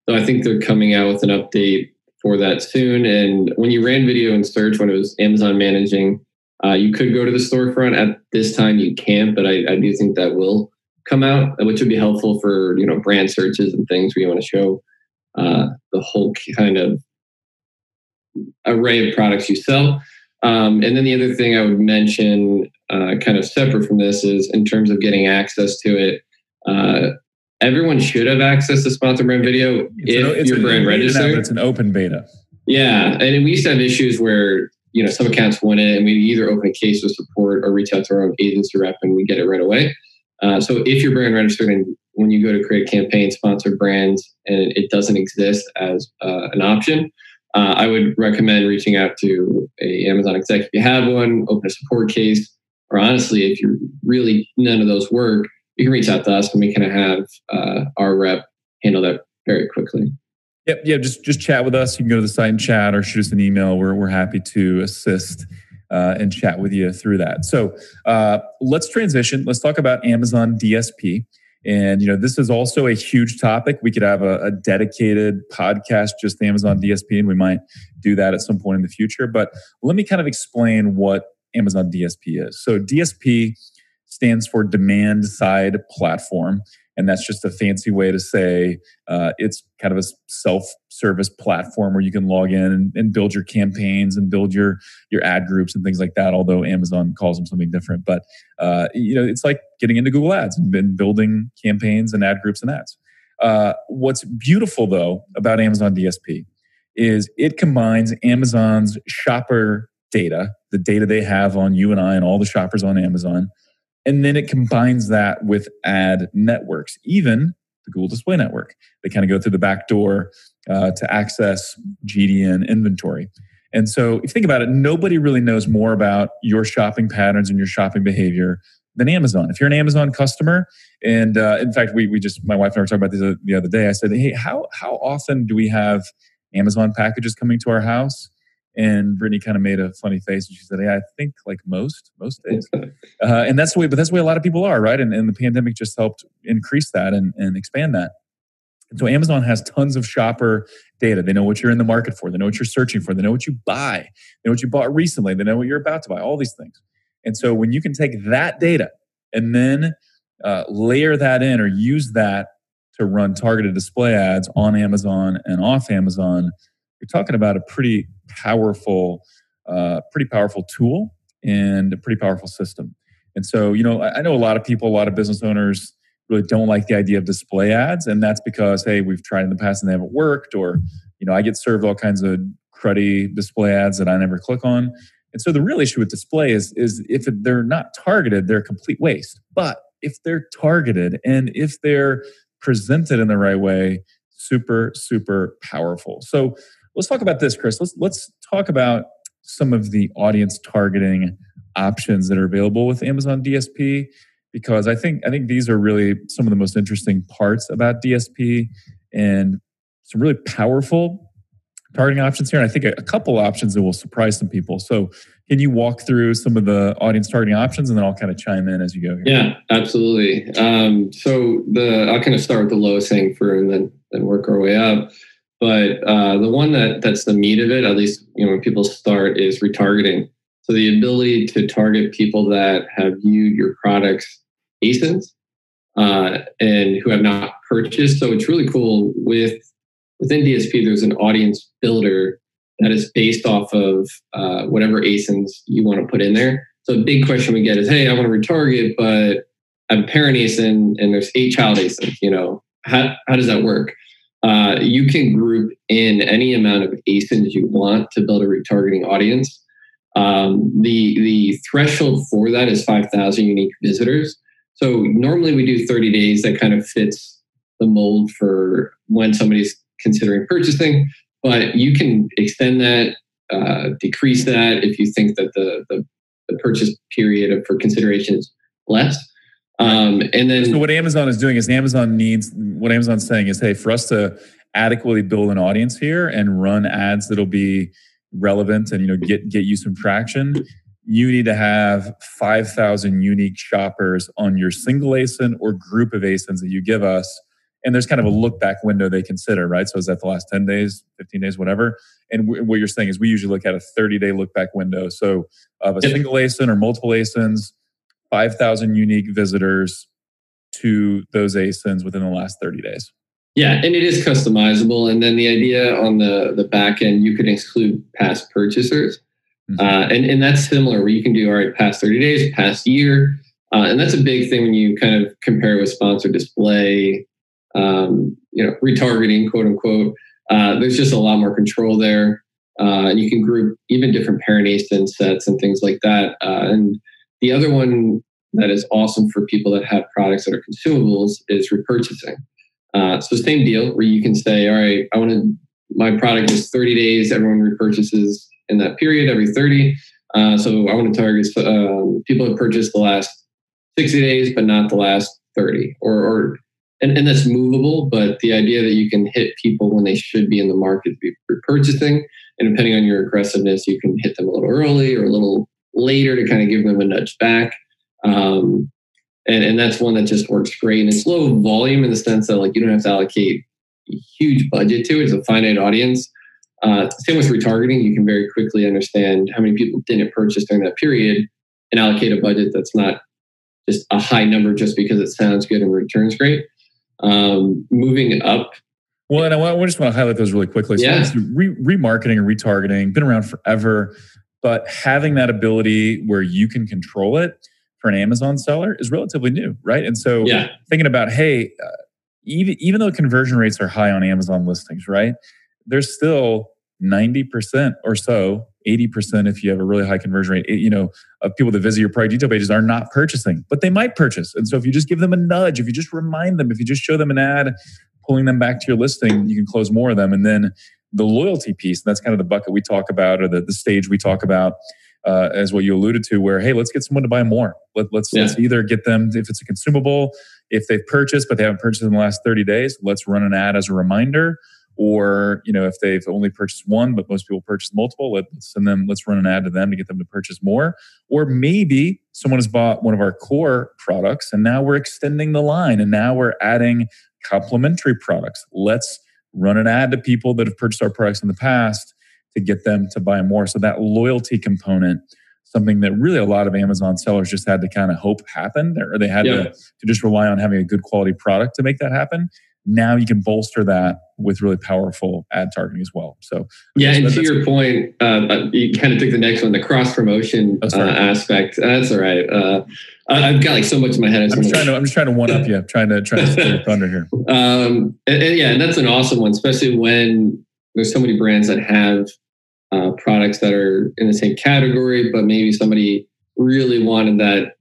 so I think they're coming out with an update for that soon. And when you ran video in search, when it was Amazon managing, uh, you could go to the storefront. At this time, you can't, but I, I do think that will come out, which would be helpful for you know brand searches and things where you want to show uh, the whole kind of array of products you sell. Um, and then the other thing I would mention, uh, kind of separate from this, is in terms of getting access to it. Uh, everyone should have access to sponsor brand video it's if an, your brand registered. It's an open beta. Yeah, and we used to have issues where you know some accounts win it, and we either open a case with support or reach out to our own agency rep, and we get it right away. Uh, so if your brand registered and when you go to create a campaign, sponsor brands, and it doesn't exist as uh, an option, uh, I would recommend reaching out to a Amazon exec if you have one, open a support case, or honestly, if you really none of those work, you can reach out to us and we can have uh, our rep handle that very quickly. Yep, yeah, just just chat with us. You can go to the site and chat or shoot us an email. We're we're happy to assist uh, and chat with you through that. So uh, let's transition. Let's talk about Amazon DSP. And you know, this is also a huge topic. We could have a, a, dedicated podcast just Amazon DSP, and we might do that at some point in the future. But let me kind of explain what Amazon DSP is. So DSP stands for Demand Side Platform. And that's just a fancy way to say uh, it's kind of a self-service platform where you can log in and, and, build your campaigns and build your your ad groups and things like that. Although Amazon calls them something different, but uh, you know it's like getting into Google Ads and building campaigns and ad groups and ads. Uh, what's beautiful though about Amazon DSP is it combines Amazon's shopper data, the data they have on you and I and all the shoppers on Amazon, and then it combines that with ad networks, even the Google Display Network. They kind of go through the back door uh, to access GDN inventory. And so, if you think about it, nobody really knows more about your shopping patterns and your shopping behavior than Amazon. If you're an Amazon customer, and uh, in fact, we, we just, my wife and I were talking about this the other day. I said, hey, how, how often do we have Amazon packages coming to our house? And Brittany kind of made a funny face and she said, "Yeah, I think like most most days." uh, and that's the way, but that's the way a lot of people are, right? And, and the pandemic just helped increase that and, and expand that. And so Amazon has tons of shopper data. They know what you're in the market for. They know what you're searching for. They know what you buy. They know what you bought recently. They know what you're about to buy. All these things. And so when you can take that data and then uh, layer that in or use that to run targeted display ads on Amazon and off Amazon, you're talking about a pretty powerful, uh, pretty powerful tool and a pretty powerful system. And so, you know, I know a lot of people, a lot of business owners really don't like the idea of display ads, and that's because hey, we've tried in the past and they haven't worked, or you know, I get served all kinds of cruddy display ads that I never click on. And so the real issue with display is is if they're not targeted, they're a complete waste. But if they're targeted and if they're presented in the right way, super super powerful. So let's talk about this, Chris. Let's let's talk about some of the audience targeting options that are available with Amazon DSP because I think I think these are really some of the most interesting parts about DSP and some really powerful targeting options here. And I think a, a couple options that will surprise some people. So can you walk through some of the audience targeting options and then I'll kind of chime in as you go here? Yeah, absolutely. Um, so the I'll kind of start with the lowest hanging fruit and then then work our way up. But uh, the one that that's the meat of it, at least you know when people start, is retargeting. So the ability to target people that have viewed your products ASINs uh, and who have not purchased. So it's really cool with within DSP. There's an audience builder that is based off of uh, whatever ASINs you want to put in there. So a big question we get is, hey, I want to retarget, but I'm parent ASIN and there's eight child ASINs. You know, how how does that work? Uh, you can group in any amount of ASINs you want to build a retargeting audience. Um, the the threshold for that is 5,000 unique visitors. So normally we do 30 days. That kind of fits the mold for when somebody's considering purchasing. But you can extend that, uh, decrease that if you think that the, the, the purchase period for consideration is less. Um, and then, so what Amazon is doing is Amazon needs what Amazon's saying is, hey, for us to adequately build an audience here and run ads that'll be relevant and you know get get you some traction, you need to have five thousand unique shoppers on your single ASIN or group of ASINs that you give us. And there's kind of a look back window they consider, right? So is that the last 10 days, 15 days, whatever? And w- what you're saying is we usually look at a 30 day look back window. So of a single ASIN or multiple ASINs, 5,000 unique visitors to those ASINs within the last 30 days. Yeah, and it is customizable. And then the idea on the, the back end, you could exclude past purchasers. Mm-hmm. Uh, and, and that's similar where you can do, all right, past 30 days, past year. Uh, and that's a big thing when you kind of compare with sponsored display, um, you know, retargeting, quote unquote. Uh, there's just a lot more control there. Uh, and you can group even different parent ASIN sets and things like that. Uh, and the other one that is awesome for people that have products that are consumables is repurchasing. Uh, so same deal where you can say, all right, I want to, my product is 30 days. Everyone repurchases in that period every 30. Uh, so I want to target um, people that purchased the last 60 days, but not the last 30 or, or and, and that's movable, but the idea that you can hit people when they should be in the market to be repurchasing, and depending on your aggressiveness, you can hit them a little early or a little later to kind of give them a nudge back. Um, and, and that's one that just works great. And it's low volume in the sense that like you don't have to allocate a huge budget to it. It's a finite audience. Uh, same with retargeting. You can very quickly understand how many people didn't purchase during that period and allocate a budget that's not just a high number just because it sounds good and returns great. Um, moving up. Well, and I, just want to highlight those really quickly. So yeah. re- remarketing and retargeting, been around forever, but having that ability where you can control it for an Amazon seller is relatively new, right? And so yeah. thinking about, hey, uh, even, even though conversion rates are high on Amazon listings, right? There's still 90% or so 80% if you have a really high conversion rate you know of people that visit your product detail pages are not purchasing but they might purchase and so if you just give them a nudge if you just remind them if you just show them an ad pulling them back to your listing you can close more of them and then the loyalty piece that's kind of the bucket we talk about or the, the stage we talk about uh, as what you alluded to where hey let's get someone to buy more. Let, let's yeah. let's either get them if it's a consumable if they've purchased but they haven't purchased in the last 30 days let's run an ad as a reminder. Or you know if they've only purchased one but most people purchase multiple let's send them let's run an ad to them to get them to purchase more. Or maybe someone has bought one of our core products and now we're extending the line and now we're adding complementary products. Let's run an ad to people that have purchased our products in the past to get them to buy more so that loyalty component something that really a lot of amazon sellers just had to kind of hope happened or they had yeah. to, to just rely on having a good quality product to make that happen now you can bolster that with really powerful ad targeting as well. So yeah, and to your point, uh, uh, you kind of took the next one, the cross promotion oh, uh, aspect. That's all right. Uh, I've got like so much in my head. I'm just trying to I'm just trying to one up you. I'm trying to try to steal thunder here. Um, and, and, yeah, and that's an awesome one, especially when there's so many brands that have uh, products that are in the same category, but maybe somebody really wanted that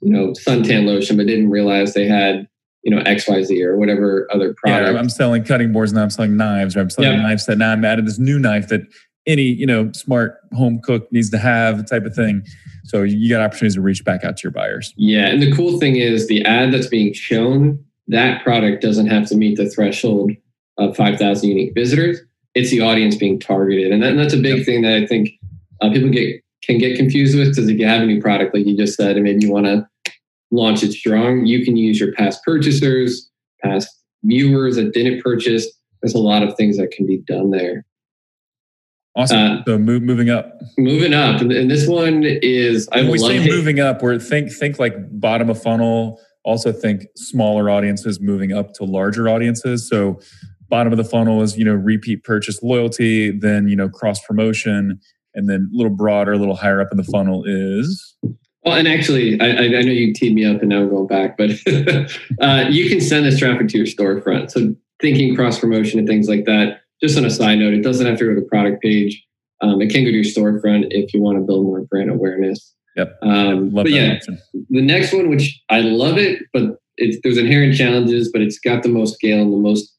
you know suntan lotion, but didn't realize they had you know XYZ or whatever other product. Yeah, I'm selling cutting boards now. I'm selling knives, or I'm selling knives that now I'm adding this new knife that any you know smart home cook needs to have type of thing. So you got opportunities to reach back out to your buyers. Yeah, and the cool thing is the ad that's being shown that product doesn't have to meet the threshold of 5,000 unique visitors. It's the audience being targeted, and, that, and that's a big yep. thing that I think uh, people get can get confused with because if you have a new product, like you just said, and maybe you want to launch it strong, you can use your past purchasers, past viewers that didn't purchase. There's a lot of things that can be done there. Awesome. Uh, so move, moving up. Moving up, and, this one is. I when we say it. moving up, where think think like bottom of funnel. Also think smaller audiences moving up to larger audiences. So bottom of the funnel is you know repeat purchase loyalty, then you know cross promotion, and then a little broader, a little higher up in the funnel is well, and actually, I, I, know you teed me up, and now I'm going back, but uh, you can send this traffic to your storefront. So thinking cross promotion and things like that. Just on a side note, it doesn't have to go to the product page. Um, it can go to your storefront if you want to build more brand awareness. Yep. Um, but yeah, option. the next one, which I love it, but it's, there's inherent challenges, but it's got the most scale and the most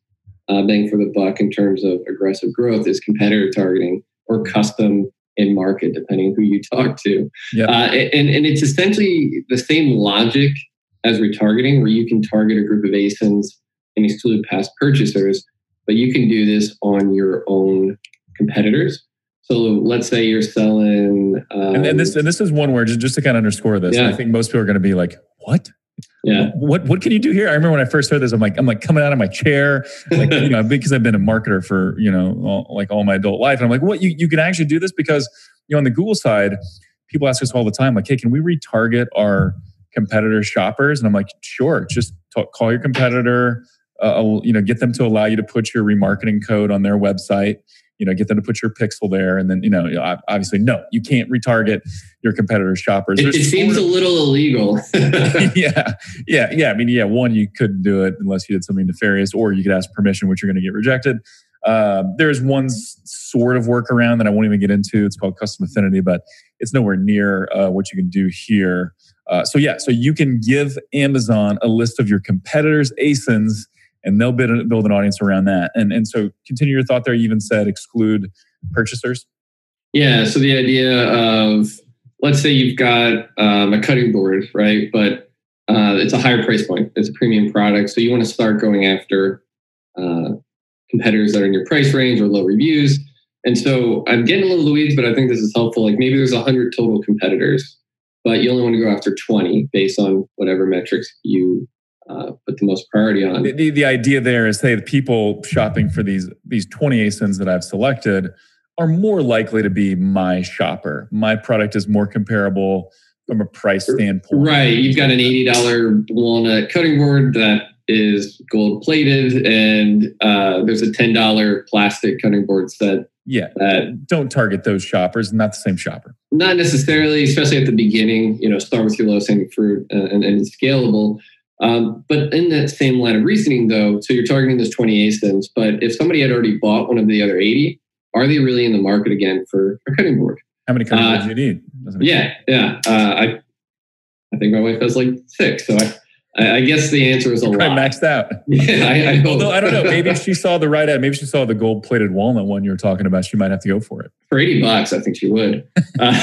uh, bang for the buck in terms of aggressive growth is competitor targeting or custom in market, depending who you talk to. Yep. Uh, and, and it's essentially the same logic as retargeting, where you can target a group of ASINs and exclude past purchasers, but you can do this on your own competitors. So let's say you're selling, um, and, and, this and this is one where just, just to kind of underscore this, yeah. I think most people are going to be like, "What? Yeah. What what can you do here? I remember when I first heard this, I'm like, I'm like coming out of my chair, like you know, because I've been a marketer for you know, all, like all my adult life, and I'm like, what you you can actually do this because you know on the Google side, people ask us all the time, like, hey, can we retarget our competitor shoppers? And I'm like, sure, just talk, call your competitor, uh, you know, get them to allow you to put your remarketing code on their website you know get them to put your pixel there and then you know obviously no you can't retarget your competitors shoppers. It, it seems of, a little illegal. Yeah yeah yeah i mean yeah one you couldn't do it unless you did something nefarious or you could ask permission which you're going to get rejected. Uh, there's one sort of workaround that i won't even get into. It's called custom affinity but it's nowhere near uh, what you can do here. Uh, so yeah so you can give amazon a list of your competitors asins and they'll build, build an audience around that. And, and so continue your thought there. You even said exclude purchasers. Yeah. So the idea of, let's say you've got um, a cutting board, right? But uh, it's a higher price point. It's a premium product, so you want to start going after uh, competitors that are in your price range or low reviews. And so I'm getting a little the weeds, but I think this is helpful. Like maybe there's 100 total competitors, but you only want to go after 20 based on whatever metrics you uh, put the most priority on. The, the, the idea there is, say, the people shopping for these these 20 ASINs that I've selected are more likely to be my shopper. My product is more comparable from a price standpoint. Right. You've got an $80 walnut cutting board that is gold plated, and uh, there's a $10 plastic cutting board set. Yeah. That don't target those shoppers, not the same shopper. Not necessarily, especially at the beginning. You know, start with your lowest hanging fruit uh, and, and it's scalable. Um, but in that same line of reasoning, though, so you're targeting those 20 ASINs, but if somebody had already bought one of the other 80, are they really in the market again for a cutting board? How many cutting boards uh, do you need? Yeah, yeah. Uh, I I think my wife has like six, so I. I guess the answer is a You're lot. maxed out. Yeah, I, I Although I don't know, maybe she saw the right ad. Maybe she saw the gold plated walnut one you were talking about. She might have to go for it for eighty bucks. I think she would. Uh,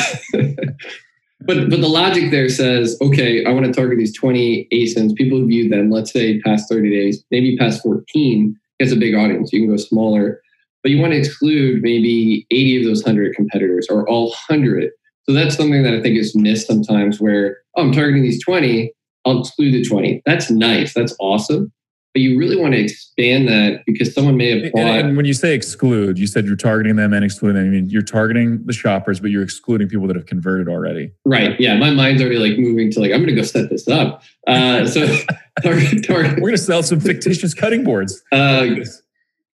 but but the logic there says, okay, I want to target these twenty ASINs. People who view them, let's say, past thirty days, maybe past fourteen. It's a big audience. You can go smaller but you want to exclude maybe 80 of those 100 competitors or all 100. So that's something that I think is missed sometimes where, oh, I'm targeting these 20, I'll exclude the 20. That's nice. That's awesome. But you really want to expand that because someone may have bought. And, and when you say exclude, you said you're targeting them and excluding them. I mean, you're targeting the shoppers, but you're excluding people that have converted already. Right. Yeah. My mind's already like moving to like, I'm going to go set this up. Uh, so target, target. We're going to sell some fictitious cutting boards. Uh,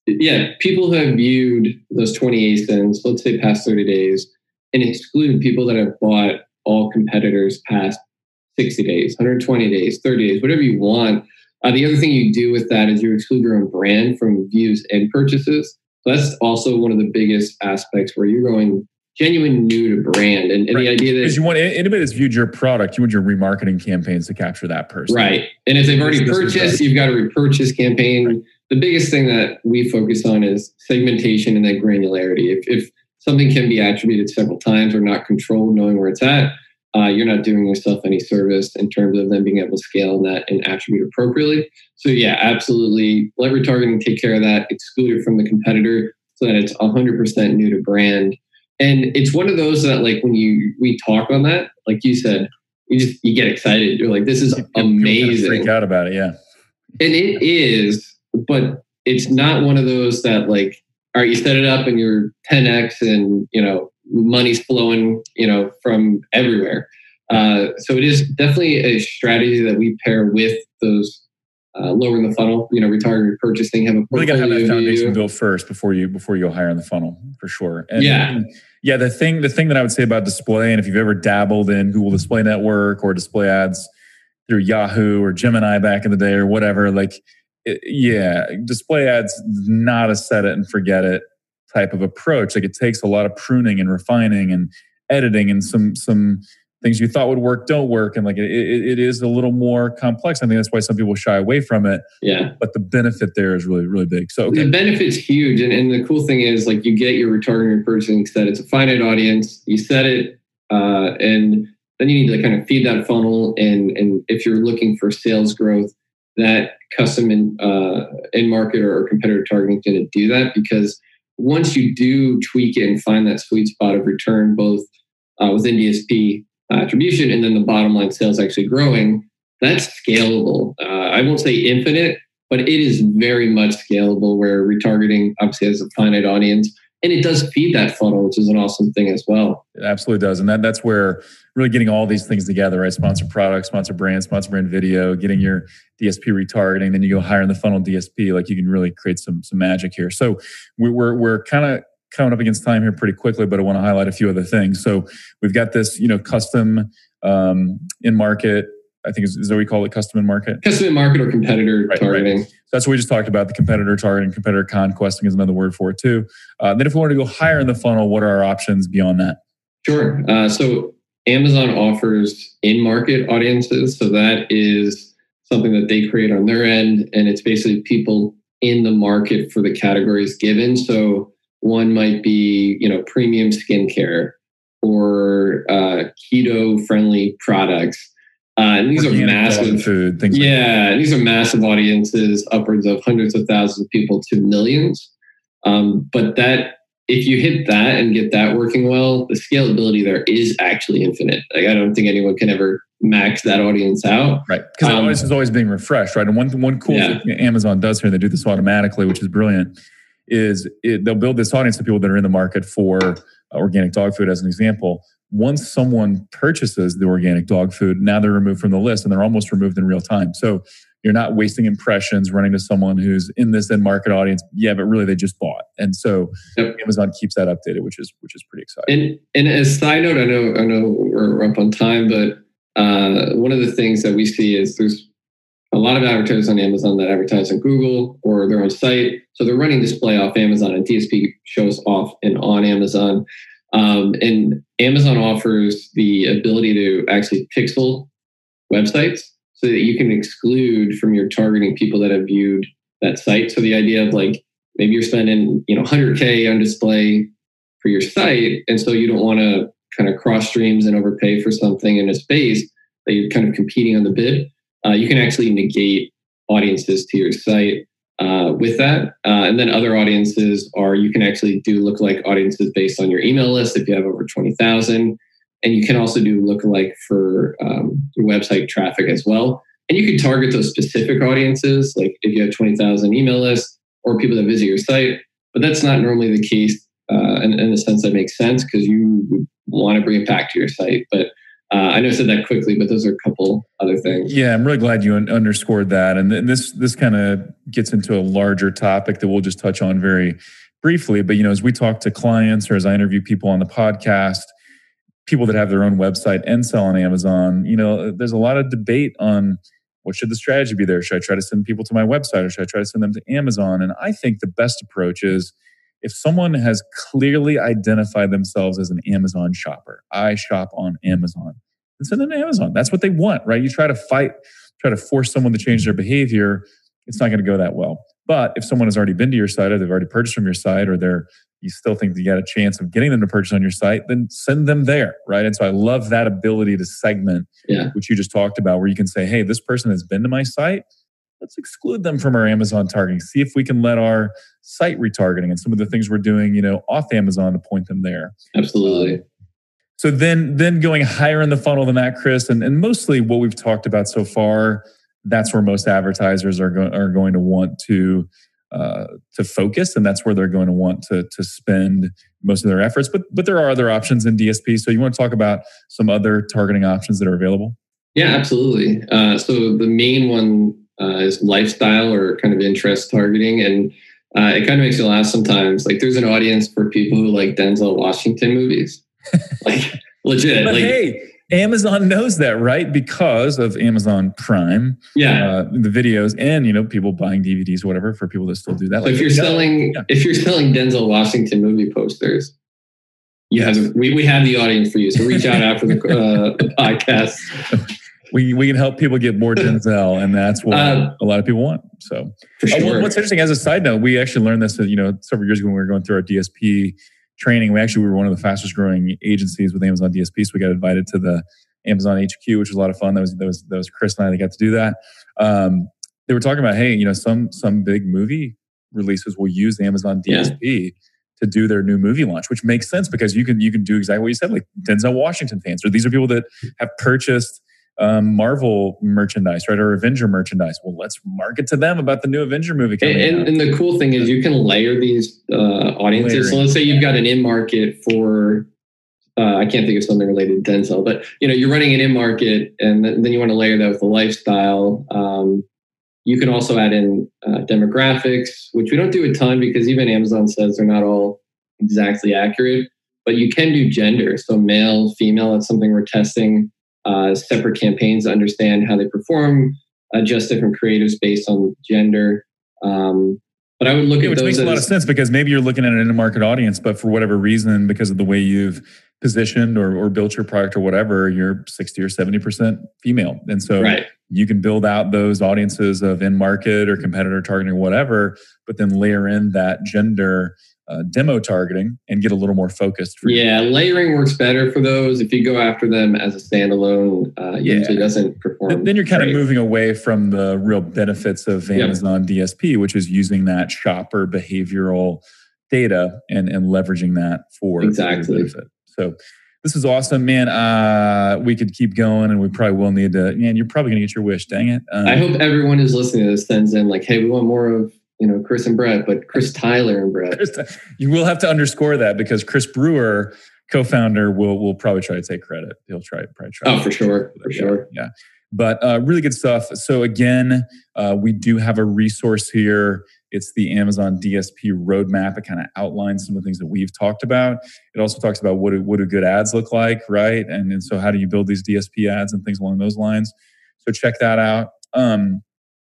yeah, people who have viewed those 20 ASINs, let's say past 30 days, and exclude people that have bought all competitors past 60 days, 120 days, 30 days, whatever you want. Uh, the other thing you do with that is you exclude your own brand from views and purchases. So that's also one of the biggest aspects where you're going genuine new to brand and, and right. the idea that because you want anybody that's viewed your product you want your remarketing campaigns to capture that person right and if they've already purchased you've got a repurchase campaign right the biggest thing that we focus on is segmentation and then granularity. If, if something can be attributed several times or not controlled, knowing where it's at, uh, you're not doing yourself any service in terms of them being able to scale that and attribute appropriately. So yeah, absolutely. Let retargeting take care of that. Exclude it from the competitor so that it's 100% new to brand. And it's one of those that like when you we talk on that, like you said, you just you get excited. You're like, this is amazing. Freak out about it, yeah. And it is but it's not one of those that like, all right, you set it up and you're 10x and you know money's flowing, you know, from everywhere. Uh, so it is definitely a strategy that we pair with those uh, lowering the funnel, you know, retargeting purchasing, have a really got to have that foundation built first before you before you go higher in the funnel for sure. And, yeah, and yeah. The thing the thing that I would say about display, and if you've ever dabbled in Google Display Network or display ads through Yahoo or Gemini back in the day or whatever, like yeah, display ads not a set it and forget it type of approach. Like it takes a lot of pruning and refining and editing and some some things you thought would work don't work. And like it, it is a little more complex. I think that's why some people shy away from it. Yeah. But the benefit there is really really big. So okay. the benefit's huge. And, and the cool thing is like you get your retargeting purchasing set it's a finite audience. You set it uh, and then you need to kind of feed that funnel. And and if you're looking for sales growth that custom in, uh, in market or competitor targeting is going to do that because once you do tweak it and find that sweet spot of return, both uh, within DSP attribution and then the bottom line sales actually growing, that's scalable. Uh, I won't say infinite, but it is very much scalable where retargeting obviously has a finite audience and it does feed that funnel, which is an awesome thing as well. It absolutely does, and that that's where really getting all these things together, right? Sponsor product, sponsor brand, sponsor brand video, getting your DSP retargeting, then you go higher in the funnel DSP, like you can really create some some magic here. So we're we're kind of coming up against time here pretty quickly, but I want to highlight a few other things. So we've got this, you know, custom um, in market I think is, is that we call it custom in market? Custom in market or competitor right, targeting. Right. So that's what we just talked about. The competitor targeting, competitor conquesting is another word for it too. Uh, then if we want to go higher in the funnel, what are our options beyond that? Sure. Uh, so Amazon offers in market audiences. So that is something that they create on their end. And it's basically people in the market for the categories given. So one might be, you know, premium skincare or uh, keto friendly products Uh, and these are massive. food things. like Yeah, these are massive audiences, upwards of hundreds of thousands of people to millions. Um, but that, if you hit that and get that working well, the scalability there is actually infinite. Like I don't think anyone can ever max that audience out. Right, because Um, audience is always being refreshed, right? And one one cool Yeah. thing Amazon does here, they do this automatically, which is brilliant. Is it, they'll build this audience of people that are in the market for uh, organic dog food, as an example. Once someone purchases the organic dog food, now they're removed from the list, and they're almost removed in real time. So you're not wasting impressions running to someone who's in this in market audience. Yeah, but really they just bought, and so Yep. Amazon keeps that updated, which is which is pretty exciting. And and as a side note, I know I know we're up on time, but uh, one of the things that we see is there's a lot of advertisers on Amazon that advertise on Google or their own site. So they're running display off Amazon and DSP shows off and on Amazon. Um, and Amazon offers the ability to actually pixel websites so that you can exclude from your targeting people that have viewed that site. So the idea of like maybe you're spending you know 100k on display for your site, and so you don't want to kind of cross streams and overpay for something in a space that you're kind of competing on the bid. Uh, you can actually negate audiences to your site uh, with that. Uh, and then other audiences are you can actually do lookalike audiences based on your email list if you have over 20,000. And you can also do lookalike for um, your website traffic as well. And you can target those specific audiences, like if you have 20,000 email lists or people that visit your site. But that's not normally the case uh, in, in the sense that makes sense because you want to bring it back to your site. But uh, I know I said that quickly, but those are a couple other things. Yeah, I'm really glad you un- underscored that, and, th- this this kind of gets into a larger topic that we'll just touch on very briefly. But you know, as we talk to clients or as I interview people on the podcast, people that have their own website and sell on Amazon, you know, there's a lot of debate on what should the strategy be there. Should I try to send people to my website or should I try to send them to Amazon? And I think the best approach is if someone has clearly identified themselves as an Amazon shopper, I shop on Amazon, then send them to Amazon. That's what they want, right? You try to fight, try to force someone to change their behavior, it's not going to go that well. But if someone has already been to your site or they've already purchased from your site or they're you still think that you got a chance of getting them to purchase on your site, then send them there, right? And so I love that ability to segment, Yeah. which you just talked about, where you can say, hey, this person has been to my site. Let's exclude them from our Amazon targeting. See if we can let our site retargeting and some of the things we're doing, you know, off Amazon to point them there. Absolutely. So then, then going higher in the funnel than that, Chris, and, and mostly what we've talked about so far, that's where most advertisers are going are going to want to uh, to focus, and that's where they're going to want to to spend most of their efforts. But but there are other options in DSP. So you want to talk about some other targeting options that are available? Yeah, absolutely. Uh, so the main one uh, is lifestyle or kind of interest targeting, and uh, it kind of makes you laugh sometimes. Like there's an audience for people who like Denzel Washington movies, like legit. But like hey, Amazon knows that, right? Because of Amazon Prime, yeah. uh, the videos, and you know, people buying DVDs, or whatever, for people that still do that. So if you're selling Yeah. if you're selling Denzel Washington movie posters, you have we, we have the audience for you. So reach out after the, uh, the podcast. we we can help people get more Denzel, and that's what Uh, a lot of people want. So, For Uh, sure. what's interesting as a side note, we actually learned this, you know, several years ago when we were going through our DSP training. We actually we were one of the fastest growing agencies with Amazon DSP, so we got invited to the Amazon HQ, which was a lot of fun. That was that was that was Chris and I that got to do that. Um, they were talking about, hey, you know, some some big movie releases will use Amazon Yeah. DSP. To do their new movie launch, which makes sense because you can you can do exactly what you said, like Denzel Washington fans, or these are people that have purchased um, Marvel merchandise, right, or Avenger merchandise. Well, let's market to them about the new Avenger movie coming and, out. and, the cool thing is you can layer these uh, audiences. So let's say you've got an in market for uh, I can't think of something related to Denzel, but you know you're running an in market, and then then you want to layer that with the lifestyle. Um, you can also add in uh, demographics, which we don't do a ton because even Amazon says they're not all exactly accurate. But you can do gender, so male, female. That's something we're testing. Uh, separate campaigns to understand how they perform, adjust different creatives based on gender. Um, but I would look Yeah, at which those makes a lot of sense because maybe you're looking at an in-market audience, but for whatever reason, because of the way you've positioned or, or built your product or whatever, you're 60 or 70% female. And so right. you can build out those audiences of in-market or competitor targeting or whatever, but then layer in that gender uh, demo targeting and get a little more focused. yeah, you. layering works better for those. If you go after them as a standalone, uh, yeah. usually doesn't perform. Then you're kind great. of moving away from the real benefits of Amazon yep. DSP, which is using that shopper behavioral data and and leveraging that for exactly. benefit. So this is awesome, man. Uh, we could keep going, and we probably will need to. Man, you're probably gonna get your wish. Dang it! Um, I hope everyone who's listening to this sends in like, "Hey, we want more of you know Chris and Brett, but Chris Tyler and Brett." you will have to underscore that because Chris Brewer, co-founder, will will probably try to take credit. He'll try probably try. Oh, for sure, for sure. Yeah, but uh, really good stuff. So again, uh, we do have a resource here. It's the Amazon DSP roadmap. It kind of outlines some of the things that we've talked about. It also talks about what do, what do good ads look like, right? And, and so how do you build these DSP ads and things along those lines. So check that out. Um,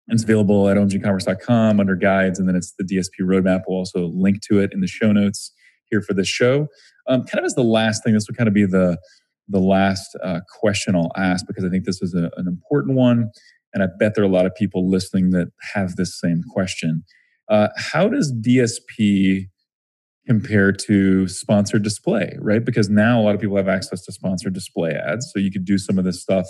it's available at omgcommerce.com under guides, and then it's the DSP roadmap. We'll also link to it in the show notes here for this show. Um, kind of as the last thing, this will kind of be the the last uh, question I'll ask because I think this is a, an important one, and I bet there are a lot of people listening that have this same question. Uh, how does DSP compare to sponsored display, right? Because now a lot of people have access to sponsored display ads, so you could do some of this stuff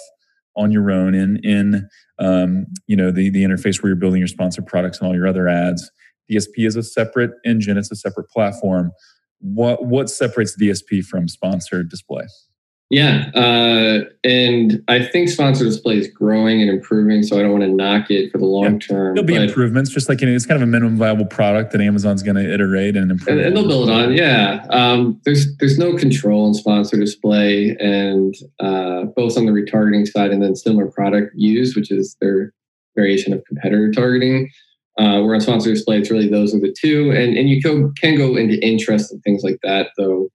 on your own in in um, you know the the interface where you're building your sponsored products and all your other ads. DSP is a separate engine; it's a separate platform. What what separates DSP from sponsored display? Yeah, uh, and I think sponsored display is growing and improving, so I don't want to knock it for the long yeah. term. There'll be improvements, just like you know, it's kind of a minimum viable product that Amazon's going to iterate and improve. And, they'll build on. Yeah, um, there's there's no control in sponsored display, and uh, both on the retargeting side and then similar product use, which is their variation of competitor targeting. Uh, where on sponsored display, it's really those are the two, and and you can go into interest and things like that, though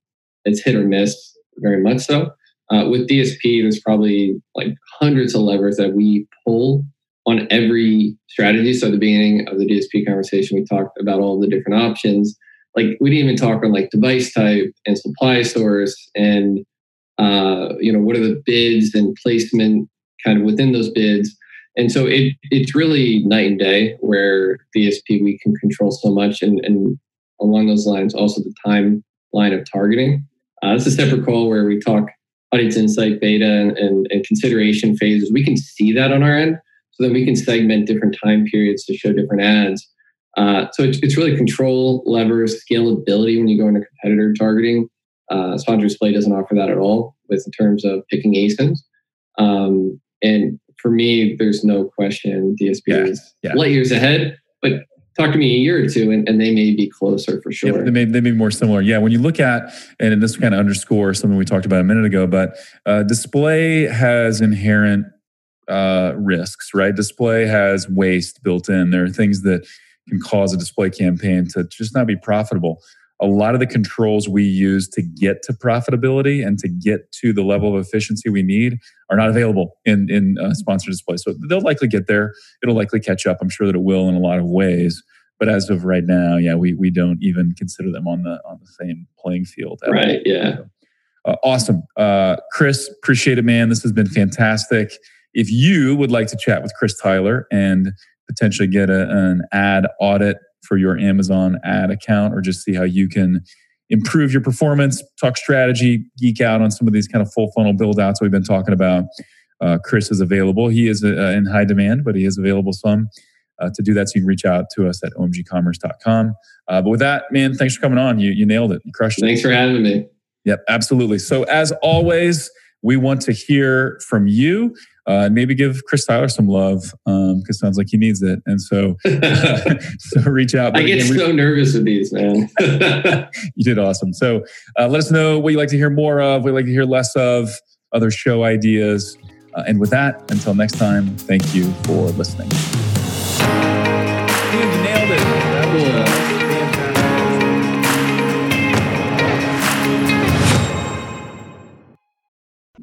it's hit or miss very much so. Uh, with DSP, there's probably like hundreds of levers that we pull on every strategy. So at the beginning of the DSP conversation, we talked about all the different options. Like we didn't even talk on like device type and supply source and uh, you know what are the bids and placement kind of within those bids. And so it it's really night and day where DSP we can control so much and, and along those lines also the timeline of targeting. Uh, it's a separate call where we talk audience insight, beta, and, and, and consideration phases, we can see that on our end. So then we can segment different time periods to show different ads. Uh, so it's, it's really control levers, scalability when you go into competitor targeting. Uh, Sponsor Display doesn't offer that at all with in terms of picking ASINs. Um, and for me, there's no question DSP yeah, is yeah. light years ahead. But talk to me a year or two and, and they may be closer for sure. Yeah, they, may, they may be more similar. Yeah. When you look at, and this kind of underscores something we talked about a minute ago, but uh, display has inherent uh, risks, right? Display has waste built in. There are things that can cause a display campaign to just not be profitable. A lot of the controls we use to get to profitability and to get to the level of efficiency we need are not available in in uh, sponsored display. So they'll likely get there. It'll likely catch up. I'm sure that it will in a lot of ways. But as of right now, yeah, we we don't even consider them on the on the same playing field. Right. Yeah. Uh, awesome, uh, Chris. Appreciate it, man. This has been fantastic. If you would like to chat with Chris Tyler and potentially get a, an ad audit for your Amazon ad account or just see how you can improve your performance, talk strategy, geek out on some of these kind of full funnel build outs we've been talking about. Uh, Chris is available. He is uh, in high demand, but he is available some uh, to do that. So you can reach out to us at omgcommerce.com. Uh, but with that, man, thanks for coming on. You, you nailed it. You crushed it. Thanks for having me. Yep, absolutely. So as always, we want to hear from you uh, maybe give Chris Tyler some love because um, sounds like he needs it. And so, so reach out. I get again, so nervous with these, man. you did awesome. So uh, let us know what you like to hear more of, what you like to hear less of, other show ideas. Uh, and with that, until next time, thank you for listening.